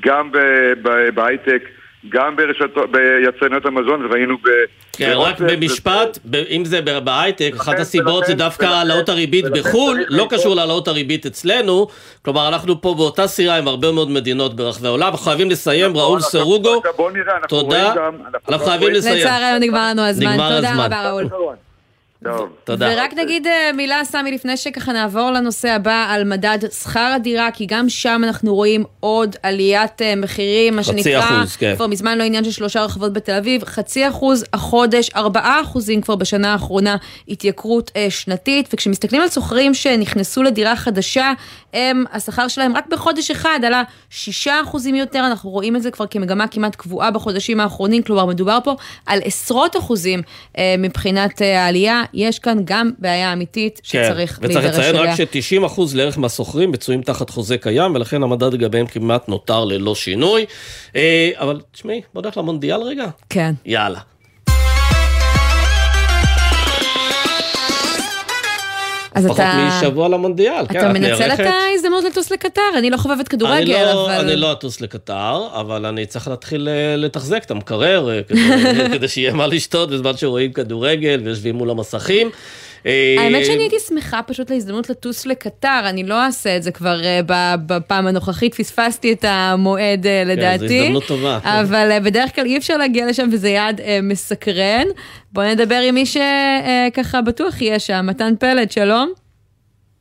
S16: גם בהייטק, גם ברשתות, ביצרניות המזון, וראינו ב...
S5: כן, רק במשפט, ב- אם זה בהייטק, אחת הסיבות זה
S16: ולכן-
S5: דווקא
S16: ולכן-
S5: העלאות הריבית
S16: ולכן
S5: בחו"ל,
S16: צריך
S5: לא
S16: לראות-
S5: קשור להעלאות הריבית אצלנו, כלומר אנחנו פה באותה סירה עם הרבה מאוד מדינות ברחבי העולם, אנחנו חייבים לסיים,
S16: נכון,
S5: ראול סרוגו,
S16: עכשיו בוא נראה, אנחנו
S5: תודה,
S16: רואים גם-
S5: אנחנו חייבים לסיים.
S4: לצערנו נגמר לנו הזמן.
S5: נגמר
S4: תודה
S5: הזמן.
S4: רבה, ראול.
S16: טוב.
S5: תודה.
S4: ורק נגיד אה, מילה, סמי, לפני שככה נעבור לנושא הבא על מדד שכר הדירה, כי גם שם אנחנו רואים עוד עליית אה, מחירים, מה
S5: חצי
S4: שנקרא,
S5: אחוז, כן.
S4: כבר מזמן לא עניין של שלושה רחובות בתל אביב, חצי אחוז החודש, ארבעה אחוזים כבר בשנה האחרונה התייקרות אה, שנתית, וכשמסתכלים על שוכרים שנכנסו לדירה חדשה, הם, השכר שלהם רק בחודש אחד עלה שישה אחוזים יותר, אנחנו רואים את זה כבר כמגמה כמעט קבועה בחודשים האחרונים, כלומר מדובר פה על עשרות אחוזים אה, מבחינת אה, העלייה, יש כאן גם בעיה אמיתית שצריך
S5: כן, וצריך
S4: להידרש
S5: לציין
S4: אליה.
S5: רק ש-90% לערך מהשוכרים מצויים תחת חוזה קיים, ולכן המדד לגביהם כמעט נותר ללא שינוי. אה, אבל תשמעי, בוא נלך למונדיאל רגע.
S4: כן.
S5: יאללה.
S4: אז
S5: פחות
S4: אתה...
S5: משבוע למונדיאל. כן,
S4: אתה
S5: את
S4: מנצל את? ההזדמנות לטוס לקטר, אני לא חובבת
S5: אני
S4: כדורגל,
S5: לא,
S4: אבל...
S5: אני לא אטוס לקטר, אבל אני צריך להתחיל אה, לתחזק את המקרר, אה, כדי, כדי שיהיה מה לשתות בזמן שרואים כדורגל ויושבים מול המסכים. אה,
S4: האמת שאני הייתי שמחה פשוט להזדמנות לטוס לקטר, אני לא אעשה את זה כבר אה, ב- בפעם הנוכחית, פספסתי את המועד אה, לדעתי.
S5: כן, זו הזדמנות טובה.
S4: אבל אה, בדרך כלל אי אפשר להגיע לשם וזה יעד אה, מסקרן. בוא נדבר עם מי שככה בטוח יהיה שם, מתן פלד, שלום.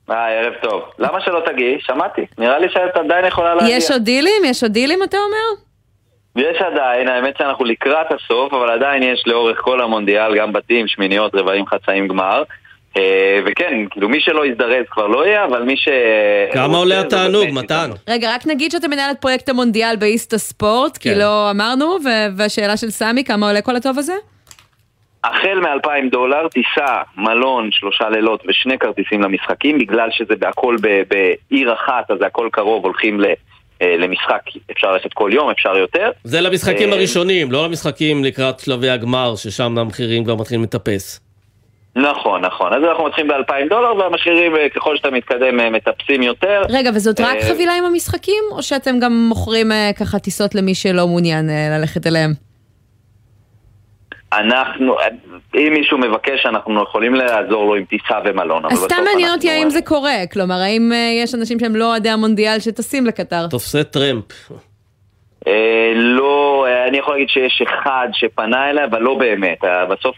S17: אה, ערב טוב. למה שלא תגיעי? שמעתי. נראה לי שאת עדיין יכולה להגיע.
S4: יש עוד דילים? יש עוד דילים אתה אומר?
S17: יש עדיין, האמת שאנחנו לקראת הסוף, אבל עדיין יש לאורך כל המונדיאל גם בתים, שמיניות, רבעים, חצאים, גמר. אה, וכן, כאילו מי שלא יזדרז כבר לא יהיה, אבל מי ש...
S5: כמה עולה התענוג, מתן?
S4: רגע, רק נגיד שאתה מנהל את פרויקט המונדיאל באיסטה ספורט, כי
S17: כן.
S4: לא אמרנו, והשאלה של סמי, כמה עולה כל הטוב הזה?
S17: החל מ-2,000 דולר, טיסה, מלון, שלושה לילות ושני כרטיסים למשחקים, בגלל שזה בהכל ב- בעיר אחת, אז זה הכל קרוב, הולכים ל- אה, למשחק, אפשר ללכת כל יום, אפשר יותר.
S5: זה למשחקים
S17: אה,
S5: הראשונים, לא למשחקים לקראת שלבי הגמר, ששם המחירים כבר מתחילים לטפס.
S17: נכון, נכון. אז אנחנו מתחילים ב-2,000 דולר, והמחירים, אה, ככל שאתה מתקדם, אה, מטפסים יותר.
S4: רגע, וזאת רק
S17: אה,
S4: חבילה עם המשחקים, או שאתם גם מוכרים ככה טיסות למי שלא מעוניין ללכת אליהם?
S17: אנחנו, אם מישהו מבקש, אנחנו יכולים לעזור לו עם טיסה ומלון.
S4: אז סתם מעניין אותי האם זה קורה, כלומר, האם יש אנשים שהם לא אוהדי המונדיאל שטסים לקטר?
S5: תופסי טרמפ.
S17: אה, לא, אה, אני יכול להגיד שיש אחד שפנה אליי, אבל לא באמת. אה, בסוף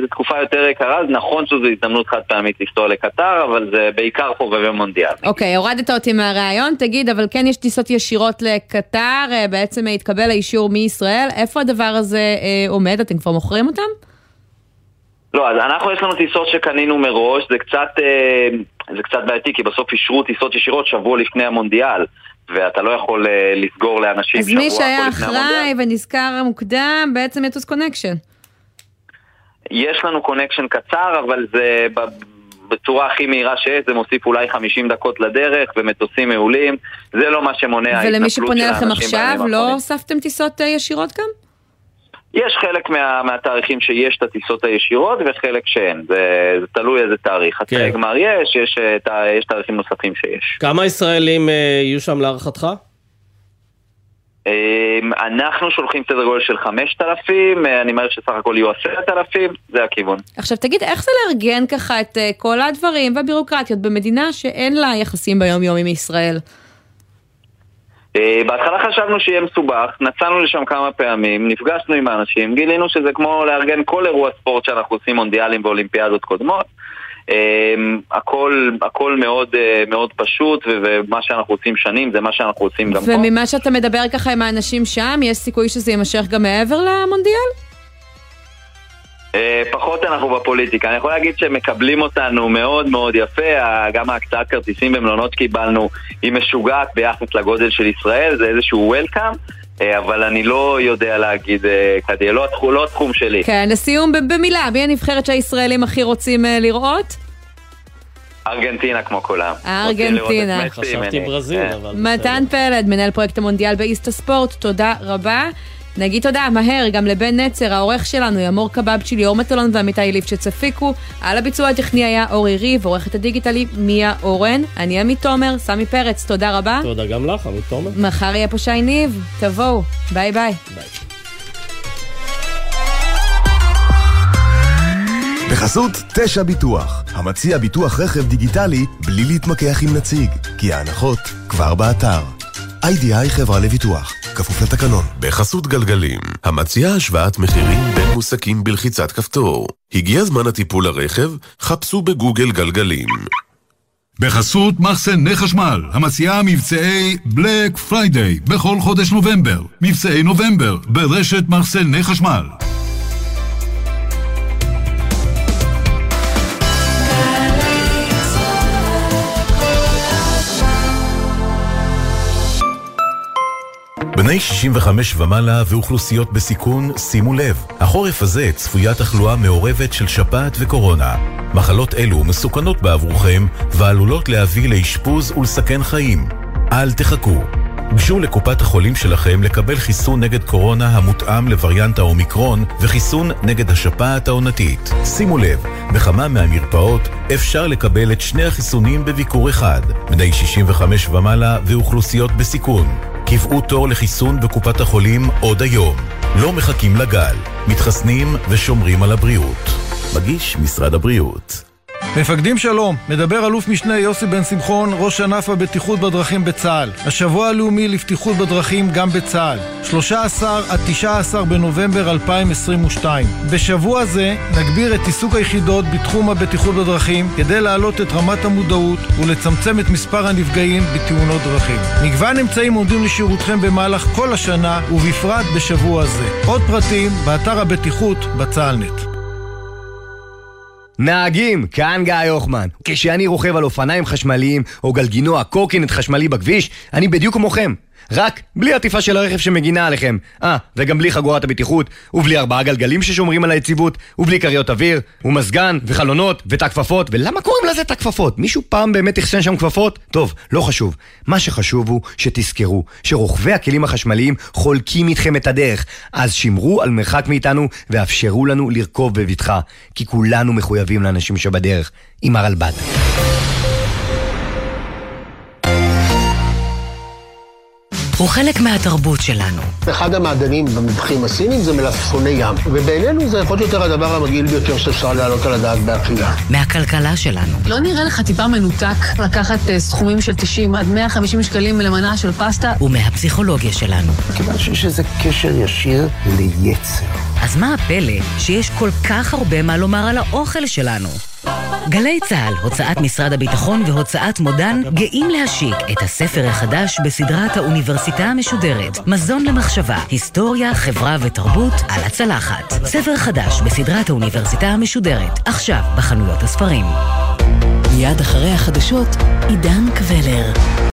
S17: זו תקופה יותר יקרה, אז נכון שזו הזדמנות חד פעמית לנסוע לקטר, אבל זה בעיקר חובבי מונדיאל.
S4: אוקיי, הורדת אותי מהראיון, תגיד, אבל כן יש טיסות ישירות לקטר, בעצם התקבל האישור מישראל, איפה הדבר הזה עומד? אתם כבר מוכרים אותם?
S17: לא, אז אנחנו יש לנו טיסות שקנינו מראש, זה קצת, זה קצת בעייתי, כי בסוף אישרו טיסות ישירות שבוע לפני המונדיאל, ואתה לא יכול אה, לסגור לאנשים
S4: אז
S17: שבוע,
S4: מי
S17: הכל
S4: שהיה
S17: לפני המונדיאל.
S4: אחראי ונזכר מוקדם, בעצם יטוס connection.
S17: יש לנו connection קצר, אבל זה בצורה הכי מהירה שיש, זה מוסיף אולי 50 דקות לדרך, ומטוסים מעולים, זה לא מה שמונע
S4: ולמי
S17: ההתנפלות
S4: שפונה
S17: של
S4: לכם
S17: האנשים
S4: עכשיו,
S17: בימים
S4: לא
S17: האחרונים.
S4: הוספתם טיסות אה, ישירות גם?
S17: יש חלק מה, מהתאריכים שיש את הטיסות הישירות וחלק שאין, זה, זה תלוי איזה תאריך.
S5: כן.
S17: חצי גמר יש, יש, אה, ת- יש תאריכים נוספים שיש.
S5: כמה ישראלים אה, יהיו שם להערכתך?
S17: אמ, אנחנו שולחים סדר גודל של 5,000, אה, אני מעריך שסך הכל יהיו 10,000, זה הכיוון.
S4: עכשיו תגיד, איך זה לארגן ככה את אה, כל הדברים והבירוקרטיות במדינה שאין לה יחסים ביום-יום עם ישראל?
S17: אה, בהתחלה חשבנו שיהיה מסובך, נסענו לשם כמה פעמים, נפגשנו עם האנשים, גילינו שזה כמו לארגן כל אירוע ספורט שאנחנו עושים מונדיאלים ואולימפיאדות קודמות. אמ, הכל, הכל מאוד, אה, מאוד פשוט, ומה שאנחנו עושים שנים זה מה שאנחנו עושים גם פה.
S4: וממה שאתה מדבר ככה עם האנשים שם, יש סיכוי שזה יימשך גם מעבר למונדיאל?
S17: אה, פחות אנחנו בפוליטיקה. אני יכול להגיד שמקבלים אותנו מאוד מאוד יפה, גם ההקצאת כרטיסים במלונות שקיבלנו היא משוגעת ביחס לגודל של ישראל, זה איזשהו וולקאם, אבל אני לא יודע להגיד אה, קדימה, לא לא התחום שלי.
S4: כן, לסיום, במילה, מי הנבחרת שהישראלים הכי רוצים אה, לראות?
S17: ארגנטינה כמו כולם.
S4: ארגנטינה.
S17: את מסי,
S5: חשבתי ברזיל,
S17: כן.
S5: אבל...
S4: מתן פלד, מנהל פרויקט המונדיאל באיסטה ספורט, תודה רבה. נגיד תודה מהר גם לבן נצר, העורך שלנו, לימור קבבצ'י, ליאור מטלון ועמיתי ליפשץ הפיקו. על הביצוע הטכני היה אורי ריב, עורכת הדיגיטל מיה אורן. אני עמית תומר, סמי פרץ, תודה רבה.
S5: תודה גם לך, עמית תומר.
S4: מחר יהיה פה שי ניב, תבואו, ביי ביי.
S18: בחסות תשע ביטוח, המציע ביטוח רכב דיגיטלי בלי להתמקח עם נציג, כי ההנחות כבר באתר. איי-די-איי חברה לביטוח, כפוף לתקנון.
S19: בחסות גלגלים, המציעה השוואת מחירים בין מוסכים בלחיצת כפתור. הגיע זמן הטיפול לרכב? חפשו בגוגל גלגלים.
S1: בחסות מחסני חשמל, המציעה מבצעי Black Friday בכל חודש נובמבר. מבצעי נובמבר ברשת מחסני חשמל.
S20: בני 65 ומעלה ואוכלוסיות בסיכון, שימו לב, החורף הזה צפויה תחלואה מעורבת של שפעת וקורונה. מחלות אלו מסוכנות בעבורכם ועלולות להביא לאשפוז ולסכן חיים. אל תחכו. גשו לקופת החולים שלכם לקבל חיסון נגד קורונה המותאם לווריאנט האומיקרון וחיסון נגד השפעת העונתית. שימו לב, בכמה מהמרפאות אפשר לקבל את שני החיסונים בביקור אחד. בני 65 ומעלה ואוכלוסיות בסיכון. קבעו תור לחיסון בקופת החולים עוד היום. לא מחכים לגל. מתחסנים ושומרים על הבריאות. מגיש משרד הבריאות.
S21: מפקדים שלום, מדבר אלוף משנה יוסי בן שמחון, ראש ענף הבטיחות בדרכים בצה"ל. השבוע הלאומי לבטיחות בדרכים גם בצה"ל. 13 עד 19 בנובמבר 2022. בשבוע זה נגביר את עיסוק היחידות בתחום הבטיחות בדרכים כדי להעלות את רמת המודעות ולצמצם את מספר הנפגעים בתאונות דרכים. מגוון אמצעים עומדים לשירותכם במהלך כל השנה ובפרט בשבוע זה. עוד פרטים באתר הבטיחות בצה"לנט.
S22: נהגים, כאן גיא הוחמן. כשאני רוכב על אופניים חשמליים או גלגינוע קורקינט חשמלי בכביש, אני בדיוק כמוכם. רק בלי עטיפה של הרכב שמגינה עליכם. אה, וגם בלי חגורת הבטיחות, ובלי ארבעה גלגלים ששומרים על היציבות, ובלי כריות אוויר, ומזגן, וחלונות, ותא כפפות, ולמה קוראים לזה תא כפפות? מישהו פעם באמת אחסן שם כפפות? טוב, לא חשוב. מה שחשוב הוא שתזכרו שרוכבי הכלים החשמליים חולקים איתכם את הדרך, אז שמרו על מרחק מאיתנו ואפשרו לנו לרכוב בבטחה, כי כולנו מחויבים לאנשים שבדרך, עם הרלב"ד.
S3: הוא חלק מהתרבות שלנו.
S23: אחד המעדנים במבחים הסינים זה מלפפוני ים, ובינינו זה יכול להיות יותר הדבר המגעיל ביותר שאפשר להעלות על הדעת באכילה.
S3: מהכלכלה שלנו.
S24: לא נראה לך טיפה מנותק לקחת uh, סכומים של 90 עד 150 שקלים למנה של פסטה?
S3: ומהפסיכולוגיה שלנו.
S23: כיוון שיש איזה קשר ישיר ליצר.
S3: אז מה הפלא שיש כל כך הרבה מה לומר על האוכל שלנו? גלי צה"ל, הוצאת משרד הביטחון והוצאת מודן גאים להשיק את הספר החדש בסדרת האוניברסיטה המשודרת מזון למחשבה, היסטוריה, חברה ותרבות על הצלחת. ספר חדש בסדרת האוניברסיטה המשודרת, עכשיו בחנויות הספרים. מיד אחרי החדשות, עידן קבלר.